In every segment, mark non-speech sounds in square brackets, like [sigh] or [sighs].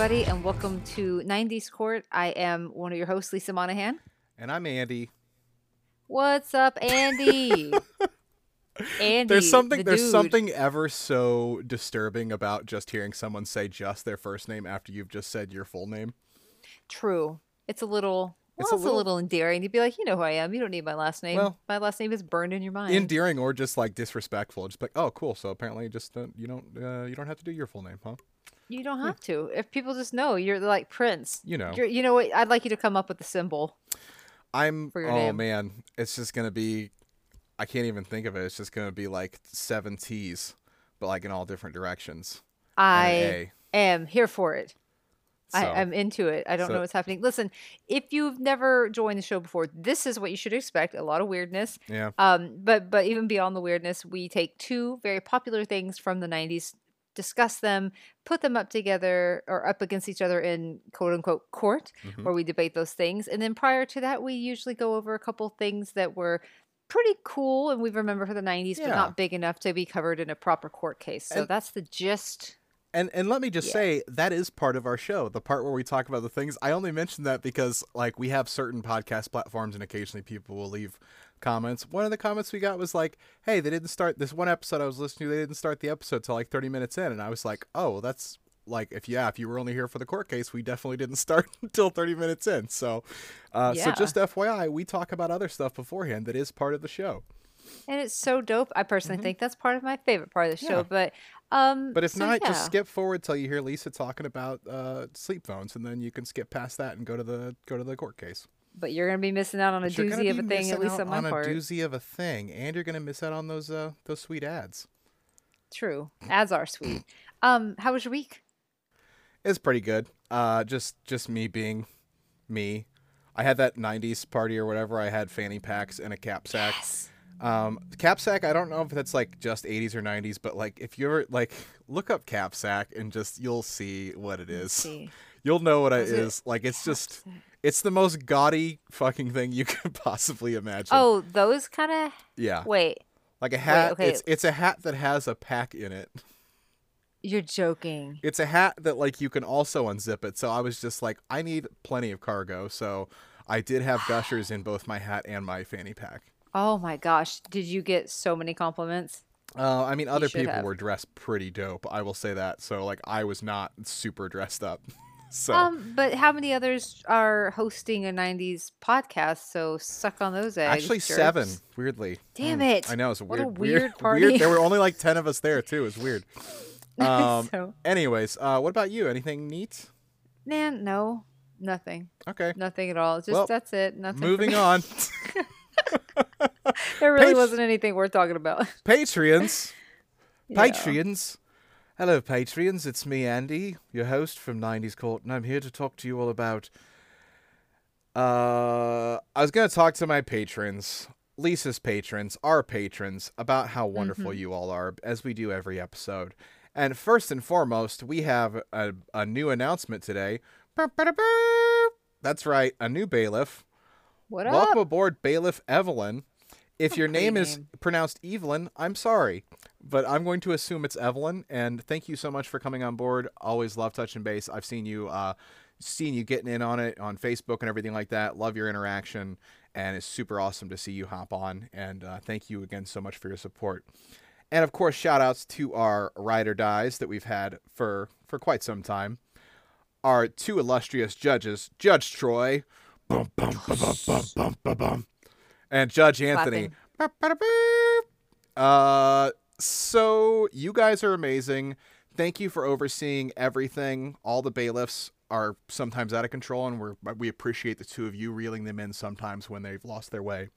everybody, and welcome to 90s Court. I am one of your hosts, Lisa Monahan. And I'm Andy. What's up, Andy? [laughs] Andy. There's something the there's dude. something ever so disturbing about just hearing someone say just their first name after you've just said your full name. true. It's a little. Well, It's it's, a a, little- endearing. You'd be like, you know who I am. You don't need my last name. Well- my last name is burned in your mind. Endearing or just like disrespectful. Just like, oh, cool. So apparently, just don't, you don't uh, you don't have to do your full name, huh? You don't have to. If people just know you're like Prince. You know. You're, you know what? I'd like you to come up with a symbol. I'm. Oh name. man, it's just gonna be. I can't even think of it. It's just gonna be like seven T's, but like in all different directions. I am here for it. So, I, I'm into it. I don't so- know what's happening. Listen, if you've never joined the show before, this is what you should expect. A lot of weirdness. yeah. Um, but but even beyond the weirdness, we take two very popular things from the '90s, discuss them, put them up together or up against each other in quote unquote court, Mhm. where we debate those things. And then prior to that, we usually go over a couple things that were pretty cool and we remember for the '90s, but not big enough to be covered in a proper court case. So And- that's the gist. And and let me just Yeah. say that is part of our show. The part where we talk about the things. I only mention that because like we have certain podcast platforms and occasionally people will leave comments. One of the comments we got was like, "Hey, they didn't start this one episode I was listening to. They didn't start the episode till like 30 minutes in." And I was like, "Oh, that's like if yeah, if you were only here for the court case, we definitely didn't [laughs] start until 30 minutes in." So uh so just FYI, we talk about other stuff beforehand that is part of the show. And it's so dope. I personally think that's part of my favorite part of the show. Mm-hmm. Yeah. But um But if so not, yeah. just skip forward till you hear Lisa talking about uh, sleep phones, and then you can skip past that and go to the go to the court case. But you're gonna be missing out on a you're doozy of a thing, at least on my on part. a doozy of a thing, and you're gonna miss out on those uh, those sweet ads. True. Ads are sweet. Um, how was your week? It's pretty good. Uh, just just me being me. I had that '90s party or whatever. I had fanny packs and a cap sack. Yes. Um, cap sack. I don't know if that's like just '80s or '90s, but like if you ever like look up cap sack and just you'll see what it is. see. [laughs] You'll know what it Was it is. Like it's just Cap it's the most gaudy fucking thing you [laughs] could possibly imagine. Oh, those kind of. yeah. Wait, Like a hat. okay. It's it's a hat that has a pack in it. you're joking. It's a hat that like you can also unzip it. So I was just like, I need plenty of cargo. So I did have gushers in both my hat and my fanny pack. Oh my gosh, did you get so many compliments? Uh, I mean, other people have. were dressed pretty dope. I will say that. So like, I was not super dressed up. [laughs] so Um, but how many others are hosting a '90s podcast? So suck on those eggs. actually, jerks. seven. Weirdly. Damn Mm, it. I know it's a What a weird, weird party. Weird. There were only like [laughs] ten of us there too. It's weird. [laughs] Um, so, Anyways, uh, what about you? Anything neat? man, no, nothing, Okay. nothing at all. Just Well, that's it. Nothing. Moving on. [laughs] There really Page- wasn't anything worth talking about. Patreons. Yeah. Patreons. Hello, Patreons. It's me, Andy, your host from 90s Court, and I'm here to talk to you all about. Uh, I was going to talk to my patrons, Lisa's patrons, our patrons, about how wonderful you all are, as we do every episode. And first and foremost, we have a, a new announcement today. That's right, a new bailiff. What up? Welcome aboard, Bailiff Evelyn. If your [laughs] pretty name is name. pronounced Evelyn, I'm sorry, but I'm going to assume it's Evelyn. And thank you so much for coming on board. Always love touching base. I've seen you, uh, seen you getting in on it on Facebook and everything like that. Love your interaction, and it's super awesome to see you hop on. And uh, thank you again so much for your support. And of course, shout outs to our ride or dies that we've had for for quite some time. Our two illustrious judges, Judge Troy, bum, bum, bum, and Judge Anthony. Uh, so you guys are amazing. Thank you for overseeing everything. All the bailiffs are sometimes out of control, and we're we appreciate the two of you reeling them in sometimes when they've lost their way.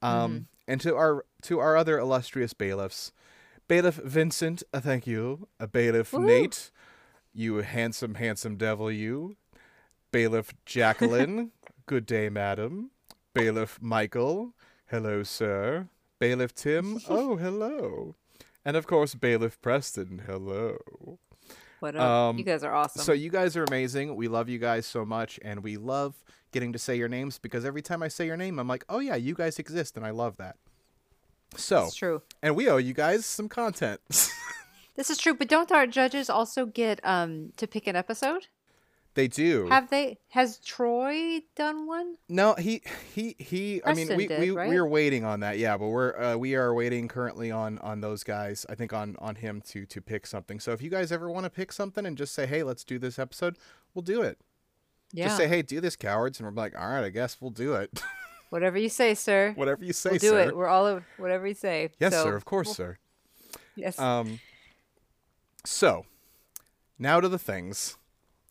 Um, and to our to our other illustrious bailiffs, bailiff Vincent, uh, thank you. A bailiff Woo. Nate, you handsome handsome devil, you. Bailiff Jacqueline, [laughs] good day, madam. Bailiff Michael, hello, sir. Bailiff Tim, [laughs] oh, hello. And of course, Bailiff Preston, hello. What up? Um, you guys are awesome. So you guys are amazing. We love you guys so much, and we love getting to say your names because every time I say your name, I'm like, oh yeah, you guys exist, and I love that. So, it's true. and we owe you guys some content. [laughs] This is true, but don't our judges also get um to pick an episode? They do. Have they? Has Troy done one? No, he he he. I mean, we did, we right? we're waiting on that. Yeah, but we're uh, we are waiting currently on on those guys. I think on on him to to pick something. So if you guys ever want to pick something and just say, hey, let's do this episode, we'll do it. Yeah. Just say, hey, do this, cowards, and we're like, all right, I guess we'll do it. [laughs] Whatever you say, sir. Whatever you say, we'll do sir. it. We're all over. Whatever you say. Yes, So, sir. Of course, sir. Yes. Um. So, now to the things,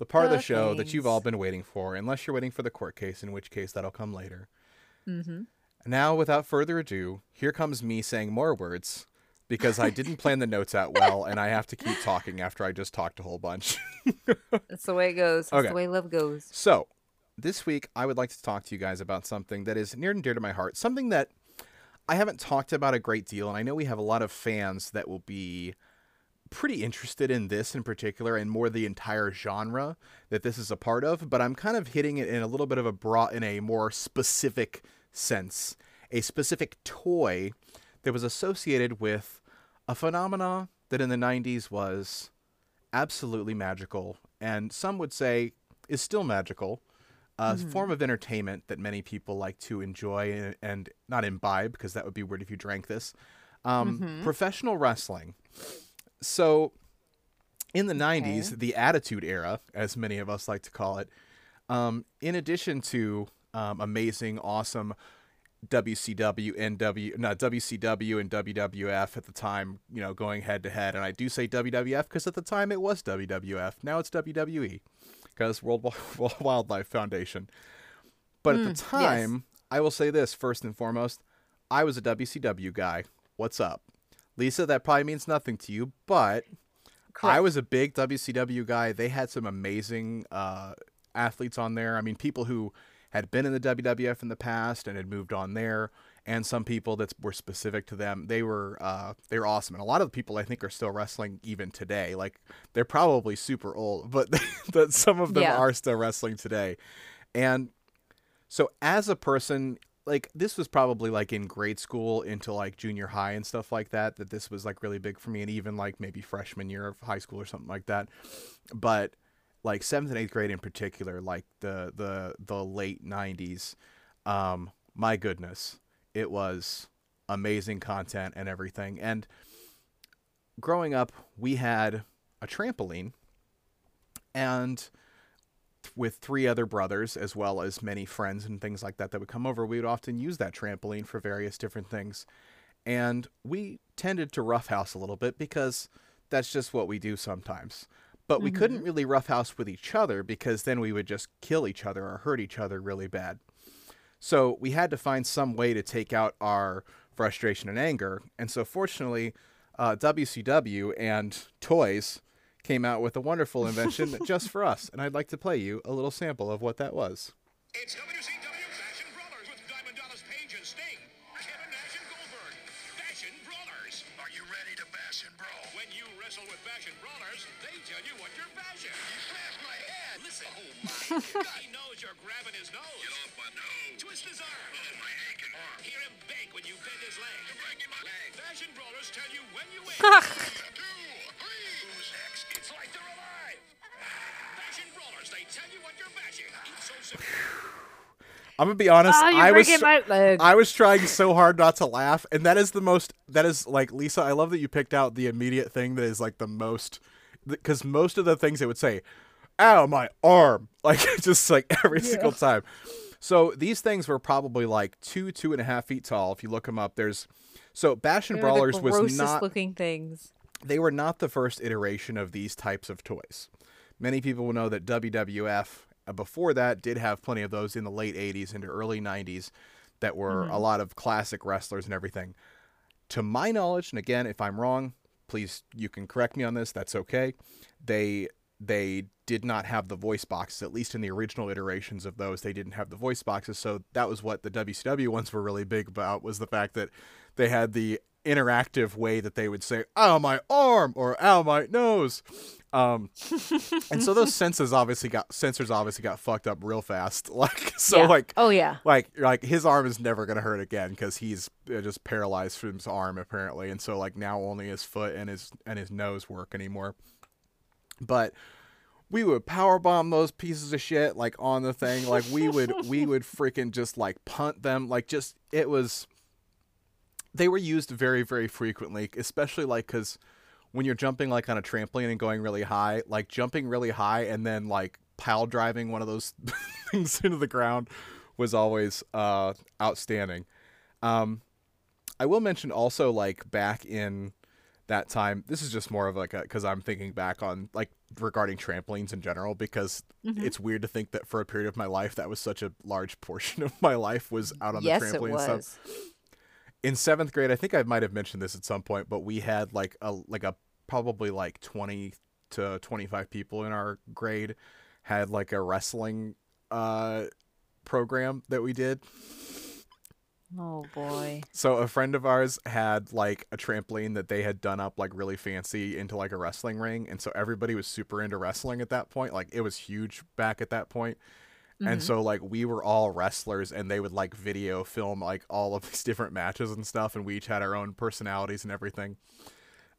the part of the show that you've all been waiting for, unless you're waiting for the court case, in which case that'll come later. mm-hmm. Now, without further ado, here comes me saying more words because I didn't plan the notes out well, and I have to keep talking after I just talked a whole bunch. [laughs] That's the way it goes. That's Okay. the way love goes. So, this week I would like to talk to you guys about something that is near and dear to my heart, something that I haven't talked about a great deal, and I know we have a lot of fans that will be pretty interested in this in particular and more the entire genre that this is a part of, but I'm kind of hitting it in a little bit of a broad in a more specific sense, a specific toy that was associated with a phenomena that in the 90s was absolutely magical and some would say is still magical a form of entertainment that many people like to enjoy and, and not imbibe because that would be weird if you drank this. Um, professional wrestling so in the 90s the attitude era as many of us like to call it um, in addition to um, amazing awesome WCW and W not WCW and WWF at the time, you know, going head to head. And I do say WWF because at the time it was WWF. Now it's WWE because World Wi- [laughs] Wildlife Foundation. But at the yes. time, I will say this first and foremost: I was a WCW guy. What's up, Lisa? That probably means nothing to you, but I was a big WCW guy. They had some amazing uh, athletes on there. I mean, people who had been in the WWF in the past and had moved on there, and some people that were specific to them. They were uh, they were awesome, and a lot of the people I think are still wrestling even today. Like they're probably super old, but [laughs] that some of them Yeah. are still wrestling today. And so as a person like this was probably like in grade school into like junior high and stuff like that that this was like really big for me and even like maybe freshman year of high school or something like that. But like seventh and eighth grade in particular like the the the late 90s um my goodness it was amazing content and everything. And growing up we had a trampoline and with three other brothers as well as many friends and things like that that would come over we would often use that trampoline for various different things. And we tended to roughhouse a little bit because that's just what we do sometimes. But we couldn't really roughhouse with each other because then we would just kill each other or hurt each other really bad. So we had to find some way to take out our frustration and anger. And so fortunately uh, wcw and toys came out with a wonderful invention [laughs] just for us, and I'd like to play you a little sample of what that was. It's WCW Bashin' Brawlers with Diamond Dallas Page and Sting. Kevin Nash and Goldberg. Bashin' Brawlers. Are you ready to bash and brawl? When you wrestle with Bashin' Brawlers, they tell you what you're bashing. You smashed my head. Listen. Oh my. [laughs] he knows you're grabbing his nose. Get off my nose. Twist his arm. Oh, my aching arm. Hear him beg when you bend his leg. You're breaking my leg. Bashin' Brawlers tell you when you [laughs] win. [sighs] I'm gonna be honest. Oh, I was breaking. I was trying so hard not to laugh, and that is the most. That is like Lisa. I love that you picked out the immediate thing that is like the most, because most of the things they would say, "Ow, my arm!" [laughs] Like [laughs] just like every single time. So these things were probably like two, two and a half feet tall. If you look them up, there's so Bash and They the Brawlers was not looking things. they were not the first iteration of these types of toys. Many people will know that WWF uh, before that did have plenty of those in the late 80s into early 90s that were a lot of classic wrestlers and everything. To my knowledge, and again, if I'm wrong, please you can correct me on this, that's okay. They they did not have the voice boxes at least in the original iterations of those they didn't have the voice boxes so that was what the WCW ones were really big about was the fact that they had the interactive way that they would say ow my arm or ow my nose Um, [laughs] and so those sensors obviously got sensors obviously got fucked up real fast. [laughs] Like so, Yeah. like Oh yeah. like like his arm is never gonna hurt again because he's uh, just paralyzed from his arm apparently, and so like now only his foot and his and his nose work anymore. But we would power bomb those pieces of shit like on the thing. Like we would we [laughs] would freaking just like punt them. Like just it was. They were used very very frequently, especially like because when you're jumping like on a trampoline and going really high, like jumping really high and then like pile driving one of those [laughs] things into the ground was always uh, outstanding. Um, I will mention also like back in that time, this is just more of like a because I'm thinking back on like regarding trampolines in general because Mm-hmm. it's weird to think that for a period of my life that was such a large [laughs] portion of my life was out on yes, the it trampoline and was. stuff in seventh grade, I think I might have mentioned this at some point, but we had like a like a probably like twenty to twenty five people in our grade had like a wrestling uh program that we did. Oh boy. So a friend of ours had like a trampoline that they had done up like really fancy into like a wrestling ring, and so everybody was super into wrestling at that point. Like it was huge back at that point. And so like we were all wrestlers and they would like video film like all of [laughs] these different matches and stuff and we each had our own personalities and everything.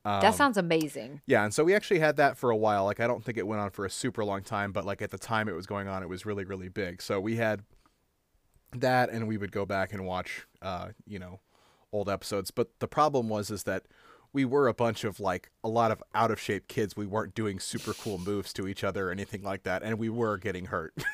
Um, that sounds amazing. Yeah, and so we actually had that for a while. Like I don't think it went on for a super long time, but like at the time it was going on, it was really really big. So we had that and we would go back and watch uh, you know, old episodes. But the problem was is that we were a bunch of like a lot of out of shape kids. We weren't doing super cool moves to each other or anything like that, and we were getting hurt. [laughs]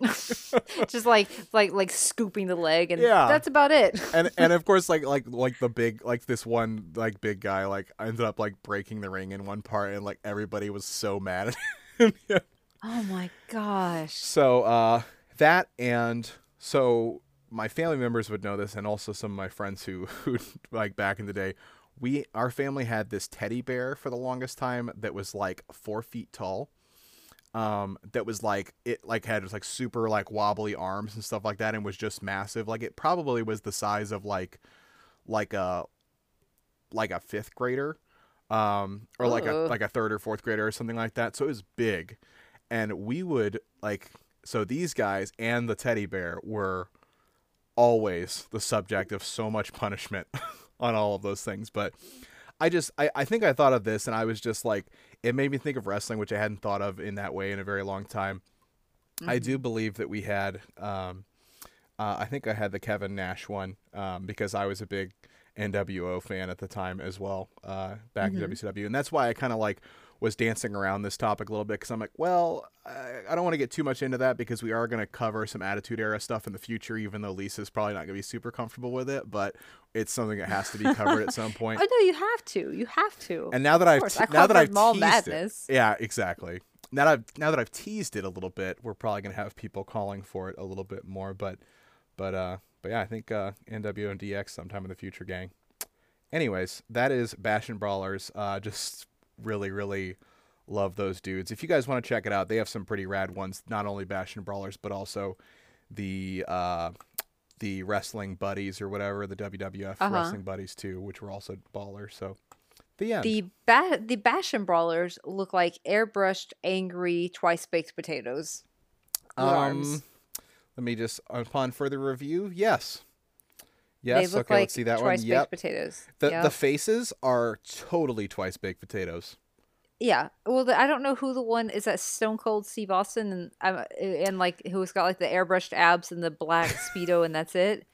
[laughs] Just like like like scooping the leg and Yeah. that's about it. and and of [laughs] course like like like the big like this one like big guy like ended up like breaking the ring in one part and like everybody was so mad at [laughs] him. Yeah. Oh my gosh. So uh that and so my family members would know this and also some of my friends who who like back in the day we our family had this teddy bear for the longest time that was like four feet tall um that was like it like had just like super like wobbly arms and stuff like that and was just massive like it probably was the size of like like a like a fifth grader um or like a like a third or fourth grader or something like that so it was big. And we would like so these guys and the teddy bear were always the subject of so much punishment [laughs] on all of those things but i just I, I think i thought of this and i was just like it made me think of wrestling which i hadn't thought of in that way in a very long time. I do believe that we had um uh, i think i had the kevin nash one um, because i was a big nwo fan at the time as well uh, back in wcw and that's why i kind of like was dancing around this topic a little bit because I'm like, well, I, I don't want to get too much into that because we are going to cover some Attitude Era stuff in the future, even though Lisa's probably not going to be super comfortable with it, but it's something that has to be covered at some [laughs] point. Oh no, you have to. You have to. And now that I've course, te- I now that I've teased Madness. it, yeah, exactly. Now that I've now that I've teased it a little bit, we're probably going to have people calling for it a little bit more, but but uh but yeah, I think uh NW and DX sometime in the future, gang. Anyways, that is Bash and Brawlers. Uh, just really, really love those dudes. If you guys want to check it out, they have some pretty rad ones. Not only Bash and Brawlers, but also the uh, the wrestling buddies or whatever, the WWF Uh-huh. wrestling buddies too, which were also ballers. So the end. The ba- the Bash and Brawlers look like airbrushed, angry, twice baked potatoes. With arms. Um, let me just upon further review. Yes. They Yes. look Okay. like let's see that one. twice Yep. potatoes. The Yep. the faces are totally twice baked potatoes. Yeah. Well, the, I don't know who the one is. That Stone Cold Steve Austin and um, and like who's got like the airbrushed abs and the black [laughs] speedo and that's it.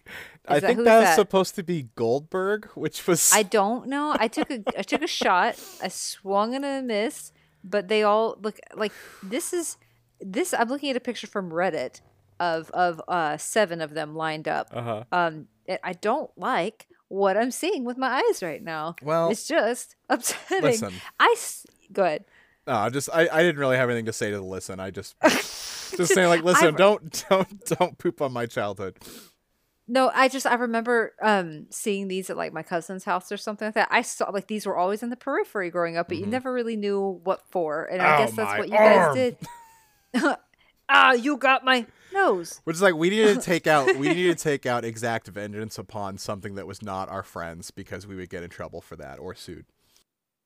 I Is that- think that? supposed to be Goldberg, which was I don't know. I took a I took a shot. I swung and a miss, but they all look like this is this. I'm looking at a picture from Reddit of of uh seven of them lined up. uh-huh. Um, and I don't like what I'm seeing with my eyes right now. Well, it's just [laughs] upsetting. listen. I s- go ahead. No, I just I, I didn't really have anything to say to the listen. I just [laughs] just saying like listen, I've- don't [laughs] don't don't poop on my childhood. No, I just I remember um seeing these at like my cousin's house or something like that. I saw like these were always in the periphery growing up, but you never really knew what for. And I Mm-hmm. Guess that's what you guys did. ah, you got my nose. Which is like we needed to [laughs] take out we needed to take out exact vengeance upon something that was not our friends because we would get in trouble for that or sued.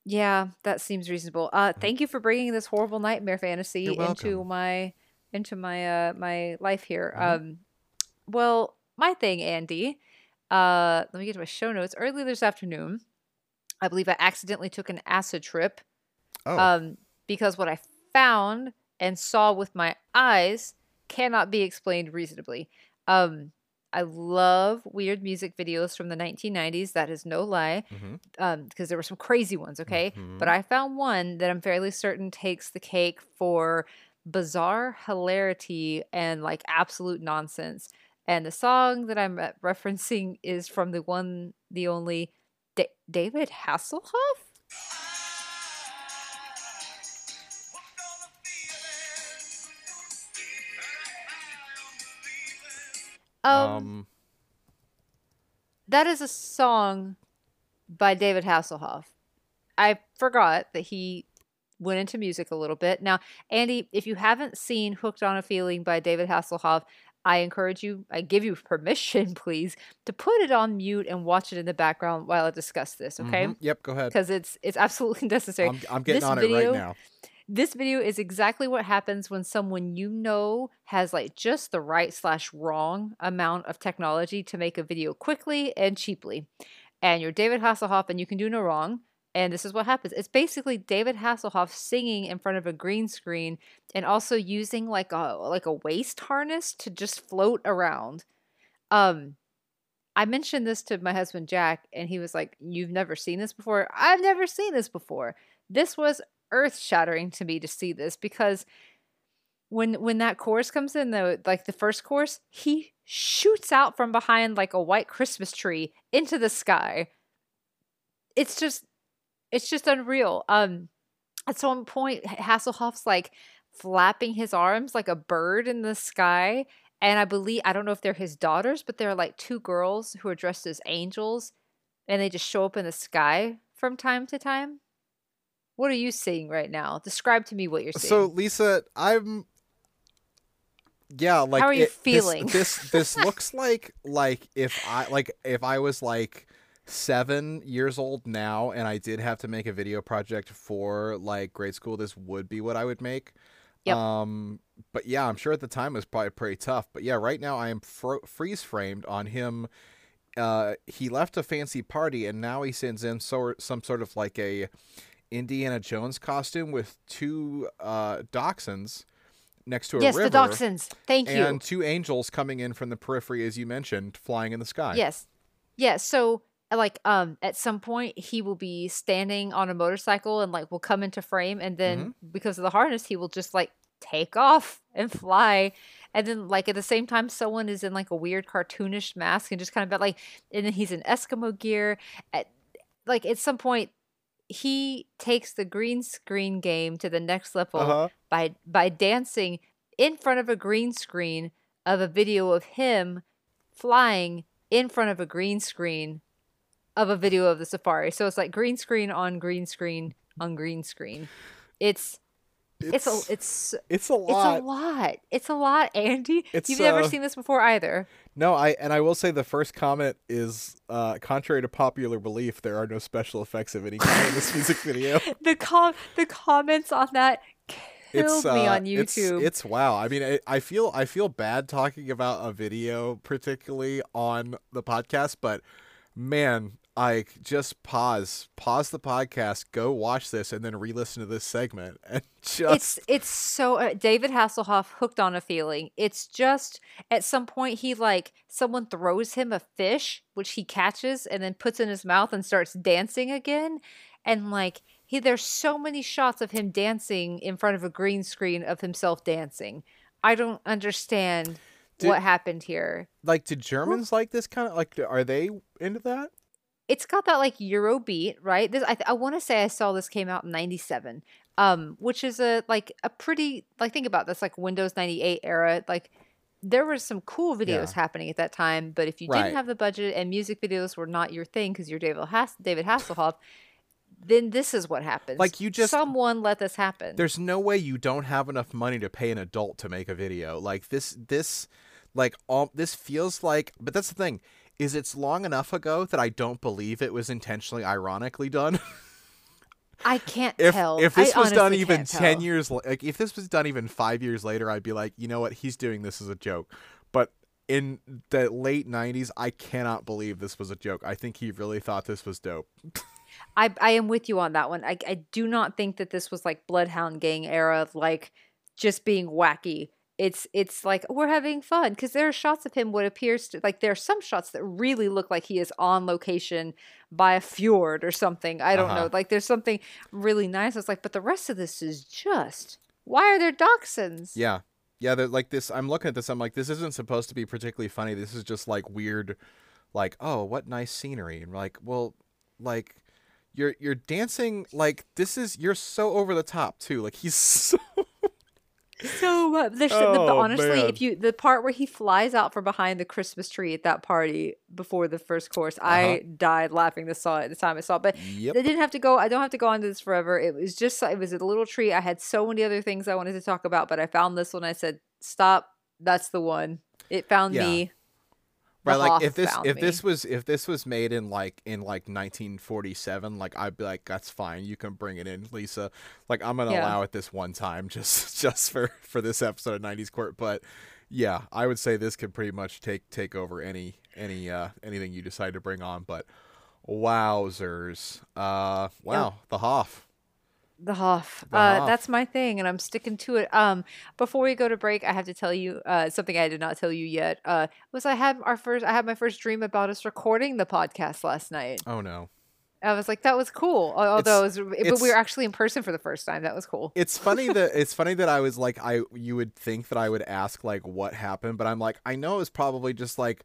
Yeah, that seems reasonable. Uh, thank you for bringing this horrible nightmare fantasy into my into my uh my life here. Mhm. Um, well, my thing, Andy. Uh, let me get to my show notes. Early this afternoon, I believe I accidentally took an acid trip. Oh, Um, because what I found and saw with my eyes cannot be explained reasonably. Um, I love weird music videos from the 1990s. That is no lie mhm. um because there were some crazy ones okay but Mhm. i found one that i'm fairly certain takes the cake for bizarre hilarity and like absolute nonsense and the song that i'm uh, referencing is from the one the only Da- david hasselhoff um, um, that is a song by David Hasselhoff. I forgot that he went into music a little bit. Now, Andy, if you haven't seen Hooked on a Feeling by David Hasselhoff, I encourage you, I give you [laughs] permission, please, to put it on mute and watch it in the background while I discuss this, okay? mhm. Yep. Go ahead. Because it's it's absolutely [laughs] necessary. I'm, I'm getting this on it right now. This video is exactly what happens when someone you know has like just the right slash wrong amount of technology to make a video quickly and cheaply. And you're David Hasselhoff and you can do no wrong. And this is what happens. It's basically David Hasselhoff singing in front of a green screen and also using like a like a waist harness to just float around. Um I mentioned this to my husband Jack and he was like, "You've never seen this before?" I've never seen this before. This was earth shattering to me to see this because when when that chorus comes in though like the first chorus he shoots out from behind like a white christmas tree into the sky. It's just it's just unreal. Um at some point hasselhoff's like flapping his arms like a bird in the sky and i believe i don't know if they're his daughters but they're like two girls who are dressed as angels and they just show up in the sky from time to time what are you seeing right now? Describe to me what you're seeing. So Lisa, I'm yeah, like how are you it- this- feeling? This this, [laughs] looks like like if I like if I was like seven years old now and I did have to make a video project for like grade school, this would be what I would make. Yep. Um, but yeah, I'm sure at the time it was probably pretty tough. But yeah, right now I am fro- freeze framed on him. Uh, he left a fancy party and now he sends in so some sort of like a Indiana Jones costume with two uh, dachshunds next to a yes, river. the dachshunds. Thank you. and two angels coming in from the periphery, as you mentioned, flying in the sky. Yes. Yeah, so like um at some point he will be standing on a motorcycle and like will come into frame and then Mm-hmm. because of the harness he will just like take off and fly and then like at the same time someone is in like a weird cartoonish mask and just kind of like and then he's in Eskimo gear at like at some point he takes the green screen game to the next level Uh-huh. by by dancing in front of a green screen of a video of him flying in front of a green screen of a video of the safari. So it's like green screen on green screen on green screen. It's it's, a it's it's a lot. it's a lot. It's a lot, Andy. It's, You've never uh, seen this before either. No, I and I will say the first comment is uh, contrary to popular belief, there are no special effects of any kind in this music video. [laughs] The com the comments on that killed It's me uh, on it's- YouTube. It's, wow. I mean, I, I feel I feel bad talking about a video, particularly on the podcast, but man, I just pause, pause the podcast, go watch this, and then re-listen to this segment, [laughs] and just it's it's so uh, David Hasselhoff hooked on a feeling. It's just at some point he like someone throws him a fish which he catches and then puts in his mouth and starts dancing again and like he there's so many shots of him dancing in front of a green screen of himself dancing. I don't understand Did- what happened here. like, do Germans like this kind of like? Are they into that? It's got that like Euro beat, right? This I, I want to say I saw this came out in '97, um, which is a like a pretty like think about this like Windows '98 era. Like there were some cool videos Yeah. happening at that time, but if you Right. didn't have the budget and music videos were not your thing because you're David Hass- David Hasselhoff, then this is what happens. Like, you just- someone let this happen. There's no way you don't have enough money to pay an adult to make a video. Like this this like all this feels like but that's the thing is it's long enough ago that I don't believe it was intentionally ironically done. [laughs] I can't if tell. if this I was done even 10 tell. years like if this was done even 5 years later I'd be like you know what he's doing this as a joke but in the late 90s I cannot believe this was a joke I think he really thought this was dope I I am with you on that one. I I do not think that this was like Bloodhound Gang era, like just being wacky. It's it's like we're having fun because there are shots of him what appears to like there are some shots that really look like he is on location by a fjord or something. I don't Uh-huh. know. Like there's something really nice. It's like, but the rest of this is just why are there dachshunds? yeah yeah they're like this I'm looking at this I'm like this isn't supposed to be particularly funny this is just like weird like oh what nice scenery and like well like you're you're dancing like this is you're so over the top too like he's [laughs] so so much. There's the, the, Oh, honestly, man. if you the part where he flies out from behind the Christmas tree at that party before the first course, I uh-huh. died laughing. The saw at the time I saw it, but Yep. I didn't have to go. I don't have to go on to this forever. It was just it was a little tree. I had so many other things I wanted to talk about, but I found this one. I said, "Stop, that's the one." It found Yeah. me. Right like if this if me. this was if this was made in like in like 1947 like i'd be like that's fine you can bring it in lisa like i'm gonna Yeah. allow it this one time [laughs] just just for for this episode of 90s court but yeah i would say this could pretty much take take over any any uh anything you decide to bring on but wowzers uh wow the hoff The Hoff. The uh, Hoff. That's my thing, and I'm sticking to it. Um, before we go to break, I have to tell you uh, something I did not tell you yet. Uh, was I had our first, I had my first dream about us recording the podcast last night. oh no I was like, that was cool. Al- Although, it was, but we were actually in person for the first time. That was cool. it's funny [laughs] that it's funny that I was like I you would think that I would ask like what happened, but I'm like I know it was probably just like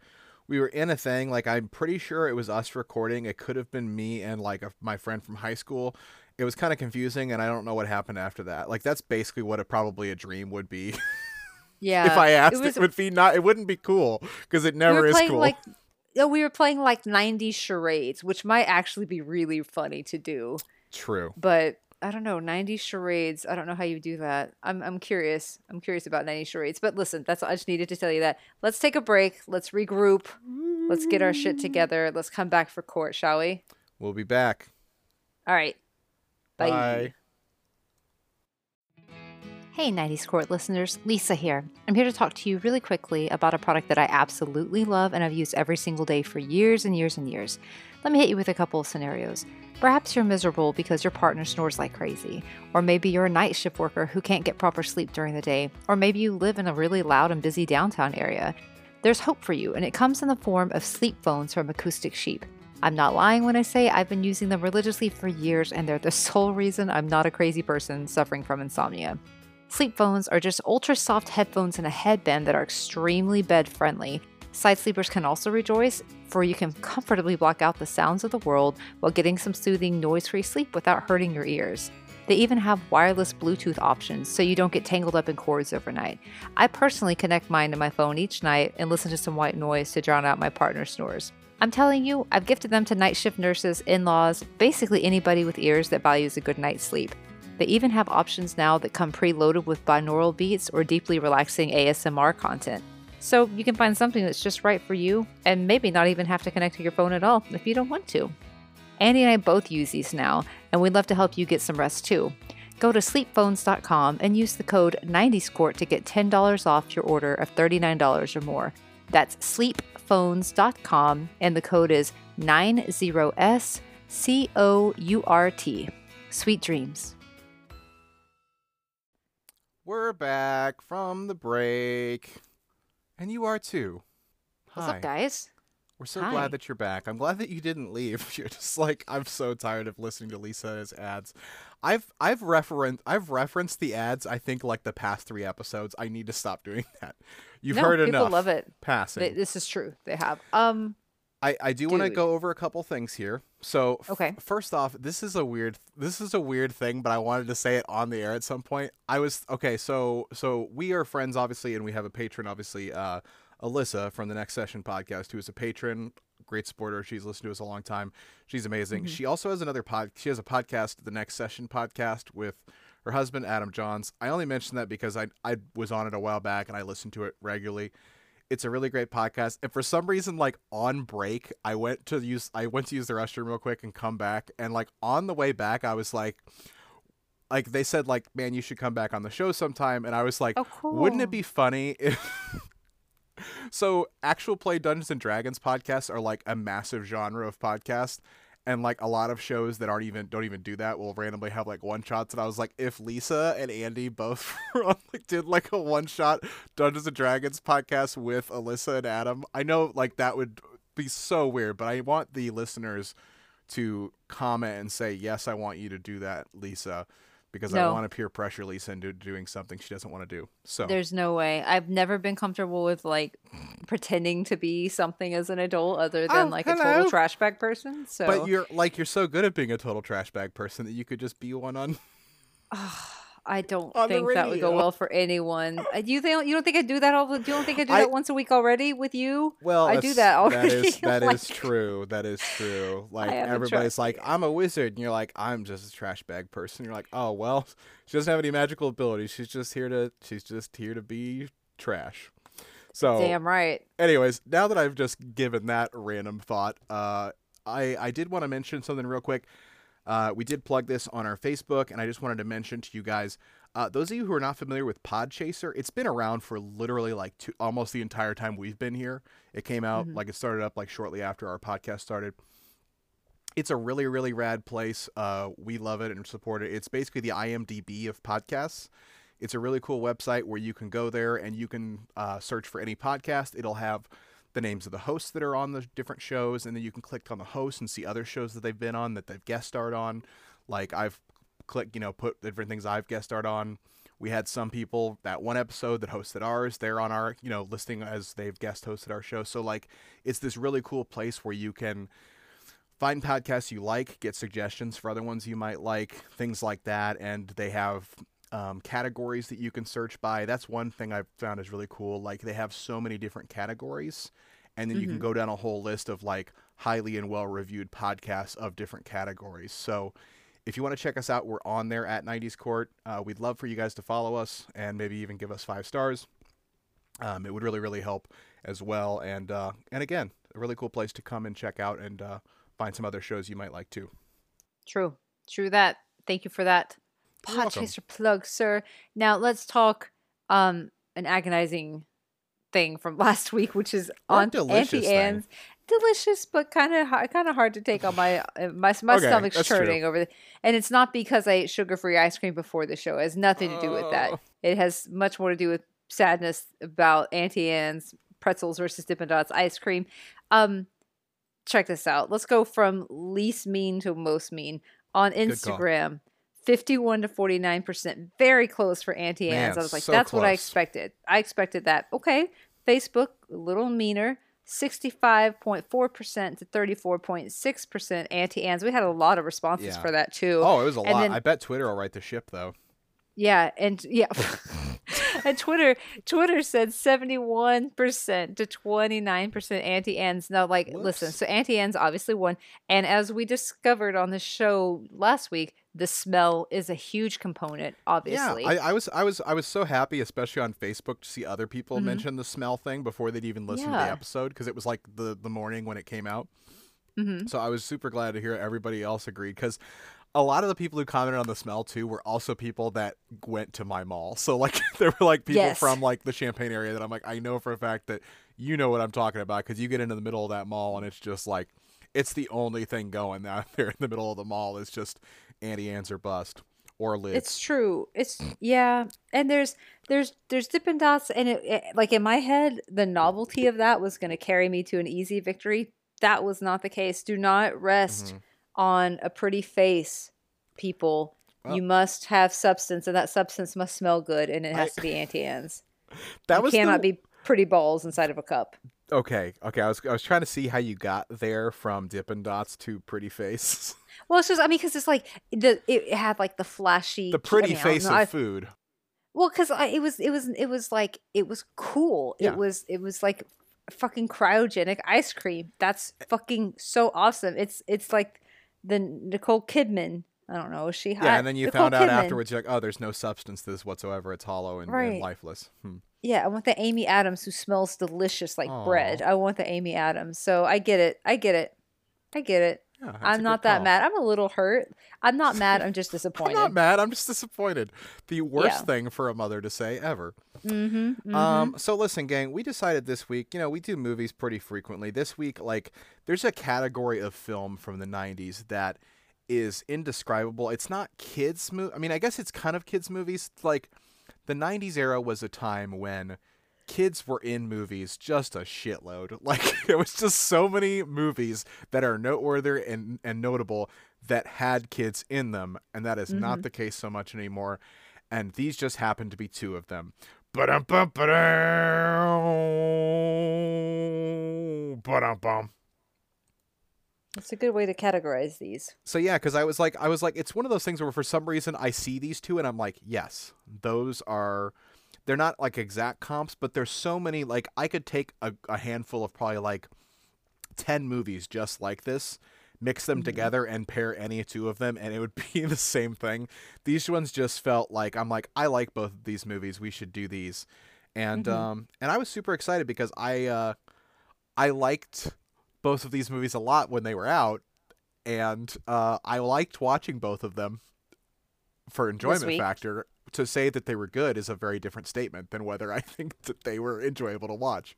we were in a thing. Like I'm pretty sure it was us recording. It could have been me and like a, my friend from high school. It was kind of confusing, and I don't know what happened after that. Like that's basically what a probably a dream would be. [laughs] Yeah. if I asked, it, was, would be not. It wouldn't be cool because it never were is cool. like, no, we were playing like 90s charades, which might actually be really funny to do. True. But I don't know, 90s charades. I don't know how you do that. I'm I'm curious. I'm curious about 90s charades. But listen, that's all I just needed to tell you that. Let's take a break. Let's regroup. Let's get our shit together. Let's come back for court, shall we? We'll be back. All right. Bye. Bye. Hey, 90s Court listeners, Lisa here. I'm here to talk to you really quickly about a product that I absolutely love and I've used every single day for years and years and years. Let me hit you with a couple of scenarios. Perhaps you're miserable because your partner snores like crazy, or maybe you're a night shift worker who can't get proper sleep during the day, or maybe you live in a really loud and busy downtown area. There's hope for you, and it comes in the form of sleep phones from Acoustic Sheep. I'm not lying when I say I've been using them religiously for years, and they're the [laughs] sole reason I'm not a crazy person suffering from insomnia. Sleep phones are just ultra soft headphones and a headband that are extremely bed friendly. Side sleepers can also rejoice, for you can comfortably block out the sounds of the world while getting some soothing, noise free sleep without hurting your ears. They even have wireless Bluetooth options so you don't get tangled up in cords overnight. I personally connect mine to my phone each night and listen to some white noise to drown out my partner's snores. I'm telling you, I've gifted them to night shift nurses, in laws, basically anybody with ears that values a good night's sleep. They even have options now that come preloaded with binaural beats or deeply relaxing ASMR content. So you can find something that's just right for you and maybe not even have to connect to your phone at all if you don't want to. Andy and I both use these now, and we'd love to help you get some rest too. Go to sleepphones.com and use the code 90scourt to get $10 off your order of $39 or more. That's sleepphones.com, and the code is 90SCOURT. Sweet dreams. We're back from the break, and you are too. What's Hi. up, guys? We're so Hi. glad that you're back. I'm glad that you didn't leave. [laughs] You're just like I'm so tired of listening to Lisa's ads. I've I've referen I've referenced the ads. I think like the past three episodes. I need to stop doing [laughs] that. You've no, heard people enough. love it. Passing. They- this is true. They have. Um. I, I do want to go over a couple things here. So f- Okay. first off, this is a weird this is a weird thing, but I wanted to say it on the air at some point. I was okay, so so we are friends obviously and we have a patron obviously uh Alyssa from the Next Session podcast who is a patron, great supporter. She's listened to us a long time. She's amazing. She also has another pod she has a podcast, the Next Session podcast with her husband Adam Johns. I only mentioned that because I I was on it a while back and I listened to it regularly It's a really great podcast. And for some reason, like on break, I went to use I went to use the restroom real quick and come back. And like on the way back, I was like like they said like, man, you should come back on the show sometime. And I was like, Oh, wouldn't it be funny if [laughs] so actual play Dungeons and Dragons podcasts are like a massive genre of podcast. And like a lot of shows that aren't even don't even do that will randomly have like one shots. And I was like, if Lisa and Andy both [laughs] like, did like a one shot Dungeons and Dragons podcast with Alyssa and Adam, I know like that would be so weird. But I want the listeners to comment and say, yes, I want you to do that, Lisa, because I want to peer pressure Lisa into doing something she doesn't want to do. So There's no way. I've never been comfortable with like pretending to be something as an adult other than Oh, like a total trash bag person. So But you're like you're so good at being a total trash bag person that you could just be one on. I don't think that would go well for anyone. Uh, Do you think you don't think I do that all the? You don't think I do I- that once a week already with you? Well, I do that already. That is [laughs] that Like, is true. That is true. Like everybody's like, I'm a wizard, and you're like, I'm just a trash bag person. You're like, oh well, [laughs] she doesn't have any magical abilities. She's just here to. She's just here to be trash. So, Damn right. anyways, now that I've just given that random thought, uh, I I did want to mention something real quick. Uh, we did plug this on our Facebook, and I just wanted to mention to you guys, uh, those of you who are not familiar with Podchaser, it's been around for literally like two, almost the entire time we've been here. It came out like it started up like shortly after our podcast started. It's a really really rad place. Uh, we love it and support it. It's basically the IMDb of podcasts. It's a really cool website where you can go there and you can uh, search for any podcast. It'll have the names of the hosts that are on the different shows, and then you can click on the host and see other shows that they've been on that they've guest starred on. Like I've clicked, you know, put different things I've guest starred on. We had some people that one episode that hosted ours. They're on our, you know, listing as they've guest hosted our show. So like, it's this really cool place where you can find podcasts you like, get suggestions for other ones you might like, things like that. And they have um, categories that you can search by. That's one thing I've found is really cool. Like they have so many different categories, and then you can go down a whole list of like highly and well reviewed podcasts of different categories. So if you want to check us out, we're on there at 90s Court. Uh, we'd love for you guys to follow us and maybe even give us five stars. Um, it would really, really help as well. And uh, and again, a really cool place to come and check out and uh, find some other shows you might like too. True. True that. Thank you for that. Podchaser plug, sir. Now let's talk um an agonizing thing from [laughs] last week, which is on Auntie. Anne's. Delicious, but kind of kind of hard to take on my uh, my my Okay, stomach's that's true. churning over. The, and it's not because I ate sugar free ice cream before the show. It has nothing to do with that. Oh. It has much more to do with sadness about Auntie Anne's pretzels versus Dippin' Dots ice cream. Um, check this out. Let's go from least mean to most mean on. Instagram. 51 to 49%. Very close for Auntie Man, I was like, so that's what I expected. I expected that. Okay. Facebook, a little meaner. 65.4% to 34.6% Auntie Anne's. We had a lot of responses Yeah. for that too. Oh, it was a And lot. then- I bet Twitter will write the ship though. Yeah, and yeah. [laughs] [laughs] and Twitter Twitter said 71% to 29% Auntie Anne's. Now like listen, so Auntie Anne's obviously won and as we discovered on the show last week, the smell is a huge component obviously. Yeah, I, I was I was I was so happy, especially on Facebook, to see other people Mhm. mention the smell thing before they'd even listened to the episode because it was like the the morning when it came out. Mhm. So I was super glad to hear everybody else agreed because a lot of the people who commented on the smell too were also people that went to my mall. [laughs] So like [laughs] there were like people Yes. from like the Champaign area that I'm like I know for a fact that you know what I'm talking about because you get into the middle of that mall and it's just like it's the only thing going [laughs] out there in the middle of the mall is just Auntie Anne's or bust or lids. It's true. It's yeah, and there's there's there's Dippin' Dots, and it, it like in my head, the novelty of that was going to carry me to an easy victory. That was not the case. Do not rest Mm-hmm. on a pretty face, people. Well- you must have substance, and that substance must smell good, and it has I- to be Auntie Anne's. [laughs] that It was cannot the, be pretty balls inside of a cup. Okay, okay. I was I was trying to see how you got there from Dippin' Dots to Pretty Face. [laughs] Well, it's just I mean, because it's like the it had like the flashy, the pretty I don't face know, of I- food. Well, because it was it was it was like it was cool. Yeah. It was it was like fucking cryogenic ice cream. That's fucking so awesome. It's it's like the Nicole Kidman I don't know. Is she hot? Yeah, and then you Nicole found out Kidman. afterwards, you're like, oh, there's no substance to this whatsoever. It's hollow and, and lifeless. Hmm. Yeah, I want the Amy Adams who smells delicious like bread. I want the Amy Adams. So I get it. I get it. I get it. Yeah, I'm not that call. mad. I'm a little hurt. I'm not mad. I'm just disappointed. [laughs] I'm not mad. I'm just disappointed. The worst Yeah. thing for a mother to say ever. Mm-hmm, Um, so listen, gang, we decided this week, you know, we do movies pretty frequently. This week, like, there's a category of film from the 90s that is indescribable. It's not kids' movie. I mean, I guess it's kind of kids' movies. Like, the 90s era was a time when kids were in movies just a shitload. [laughs] Like, there was just so many movies that are noteworthy and, and notable that had kids in them, and that is not mm-hmm. the case so much anymore. And these just happen to be two of them. Ba-dum-bum, ba-dum. Ba-dum-bum. It's a good way to categorize these. So yeah, because I was like, I was like, it's one of those things where for some reason I see these two and I'm like, yes, those are. They're not like exact comps, but there's so many. Like I could take a, a handful of probably like ten movies just like this, mix them together and pair any two of them, and it would [laughs] be the same thing. These ones just felt like I'm like, I like both of these movies. We should do these, and um, and I was super excited because I uh, I liked both of these movies a lot when they were out, and uh, I liked watching both of them for enjoyment factor. To say that they were good is a very different statement than whether I [laughs] think that they were enjoyable to watch.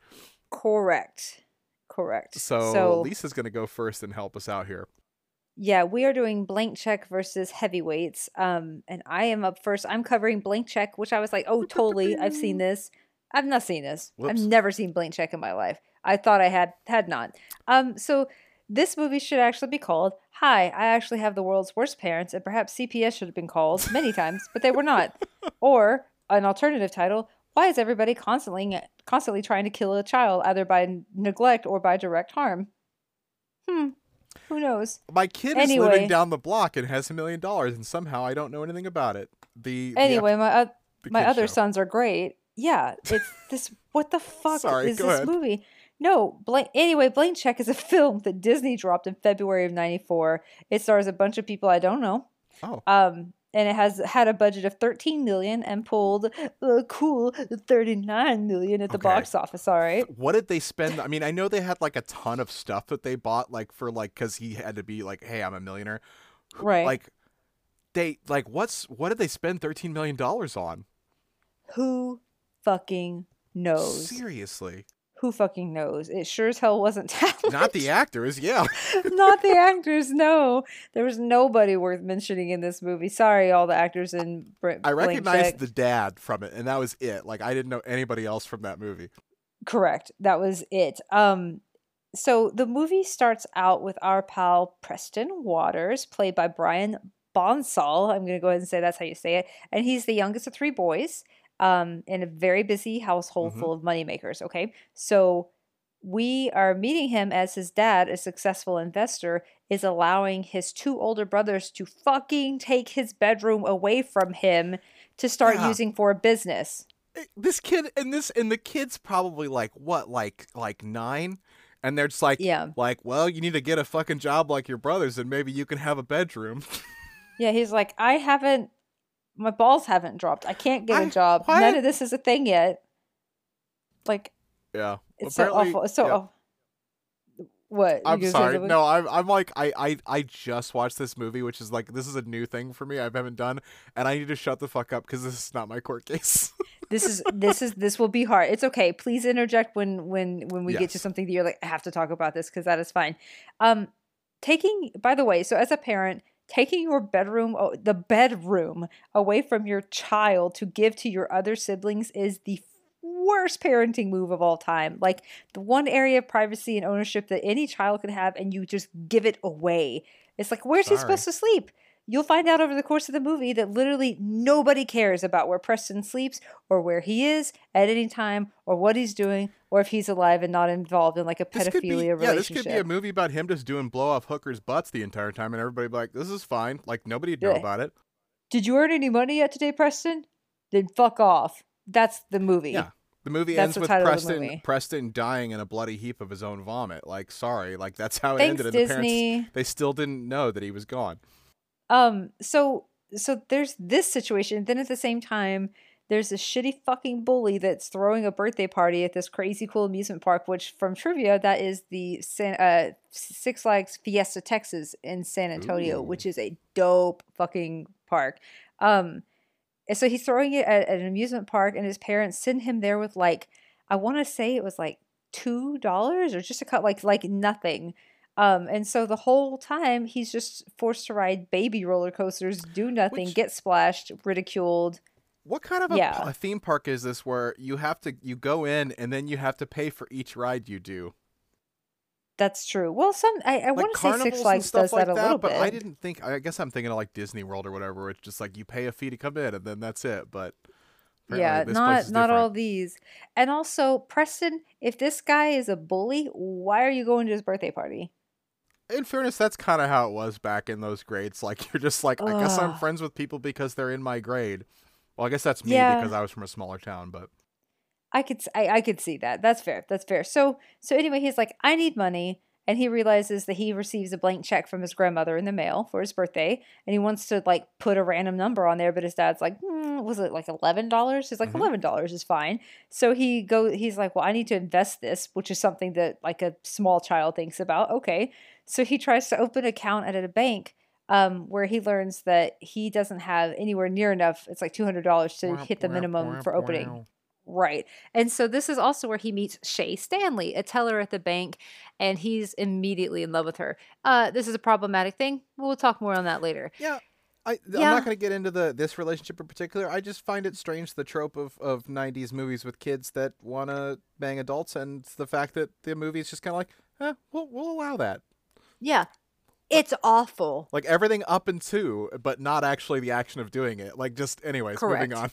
Correct. Correct. So, so Lisa's going to go first and help us out here. yeah, we are doing blank check versus heavyweights. Um, and I am up first. I'm covering blank check, which I was like, oh, totally. I've seen [laughs] this. I've not seen this. Whoops. I've never seen blank check in my life. I thought I had had not. Um, so this movie should actually be called "Hi, I actually have the world's worst parents," and perhaps CPS should have been called many times, but they were not. [laughs] Or an alternative title: Why is everybody constantly constantly trying to kill a child, either by neglect or by direct harm? Hmm. Who knows? My kid is living down the block and has a million dollars, and somehow I don't know anything about it. The the Anyway, my uh, the my other show. sons are great. Yeah, it's this. What the fuck Sorry, is this ahead. movie? No, blank. Anyway, Blank Check is a [laughs] film that Disney dropped in February of '94. It stars a bunch of people I don't know. Oh, Um, and it has had a budget of 13 million and pulled a cool 39 million at the Okay. box office. All right. what did they spend? I mean, I know they had like a ton of stuff that they bought, like for like because he had to be like, "Hey, I'm a millionaire." Right. Like, they like what's what did they spend thirteen million dollars on? Who fucking knows? Seriously, Who fucking knows? It sure as hell wasn't [laughs] talent. not the actors. Yeah, [laughs] not the actors. No, there was nobody worth mentioning in this movie. Sorry, all the actors in. Br- I recognized the dad from it, and that was it. Like, I didn't know anybody else from that movie. Correct. That was it. Um, so the movie starts out with our pal Preston Waters, played by Brian Bonsall. I'm going to go ahead and say that's how you say it. And he's the youngest of three boys um, in a very busy household Mhm. full of moneymakers. Okay. So we are meeting him as his dad, a successful investor, is allowing his two older brothers to fucking take his bedroom away from him to start Yeah. using for a business. Eh, This kid and this and the kid's probably like what, like like nine, and they're just like, Yeah. like, well, you need to get a fucking job like your brothers, and maybe you can have a bedroom. [laughs] Yeah, he's like, I haven't, my balls haven't dropped. I can't get a I- job. why- None of this is a thing yet. Like, yeah, it's so awful. It's so yeah. awful. What? I'm sorry. No, I'm I'm like I, I I just watched this movie, which is like this is a new thing for me. I haven't done, and I need to shut the fuck up because this is not my court case. [laughs] This is this is this will be hard. It's okay. Please interject when when when we get to something that you're like, I have to talk about this because that is fine. Um, taking by the way, so as a parent, taking your bedroom, the bedroom away from your child to give to your other siblings is the worst parenting move of all time. Like the one area of privacy and ownership that any child could have, and you just give it away. It's like, where's he supposed to sleep? You'll find out over the course of the movie that literally nobody cares about where Preston sleeps or where he is at any time or what he's doing or if he's alive and not involved in like a this could be pedophilia yeah, this could be a movie about him just doing blow off hookers' butts the entire time, and everybody be like, this is fine. Like nobody'd know Yeah. about it. Did you earn any money yet today, Preston? Then fuck off. That's the movie. Yeah. The movie That's ends the with title of the Preston. Preston dying in a bloody heap of his own vomit. Like, sorry, like that's how it Thanks, ended. And the parents they still didn't know that he was gone. Um, so so there's this situation. Then at the same time, there's a shitty fucking bully that's throwing a birthday party at this crazy cool amusement park. Which, from trivia, that is the San, uh, Six Flags Fiesta Texas in San Antonio, Ooh. which is a dope fucking park. Um, and so he's throwing it at, at an amusement park, and his parents send him there with like, I want to say it was like two dollars or just a cut, like like nothing. Um, and so the whole time he's just forced to ride baby roller coasters, do nothing, Which- get splashed, ridiculed. What kind of a, Yeah. a theme park is this where you have to you go in and then you have to pay for each ride you do? That's true. Well, some I, I Like want to say Six Flags does like that a that, little but bit. I didn't think. I guess I'm thinking of like Disney World or whatever, where it's just like you pay a fee to come in and then that's it. But yeah, not not all these. And also, Preston, if this guy is a bully, why are you going to his birthday party? In fairness, that's kind of how it was back in those grades. Like [laughs] you're just like, I guess I'm friends with people because they're in my grade. Well, I guess that's me Yeah. because I was from a smaller town, but I could I, I could see that. That's fair. That's fair. So so anyway, he's like, I need money, and he realizes that he receives a blank check from his grandmother in the mail for his birthday, and he wants to like put a random number on there, but his dad's like, hmm, was it like eleven dollars? He's like, Mhm. eleven dollars is fine. So he go he's like, well, I need to invest this, which is something that like a small child thinks about. Okay, so he tries to open an account at a bank. Um, where he learns that he doesn't have anywhere near enough. It's like two hundred dollars to hit the minimum for opening. Right. And so this is also where he meets Shay Stanley, a teller at the bank, and he's immediately in love with her. Uh, this is a problematic thing. We'll talk more on that later. Yeah. I, I'm not going to get into the this relationship in particular. I just find it strange the trope of, of 90s movies with kids that want to bang adults, and the fact that the movie is just kind of like, eh, we'll, we'll allow that. Yeah. It's awful. Like everything up and to, but not actually the action of doing it. Like just, anyways, moving on.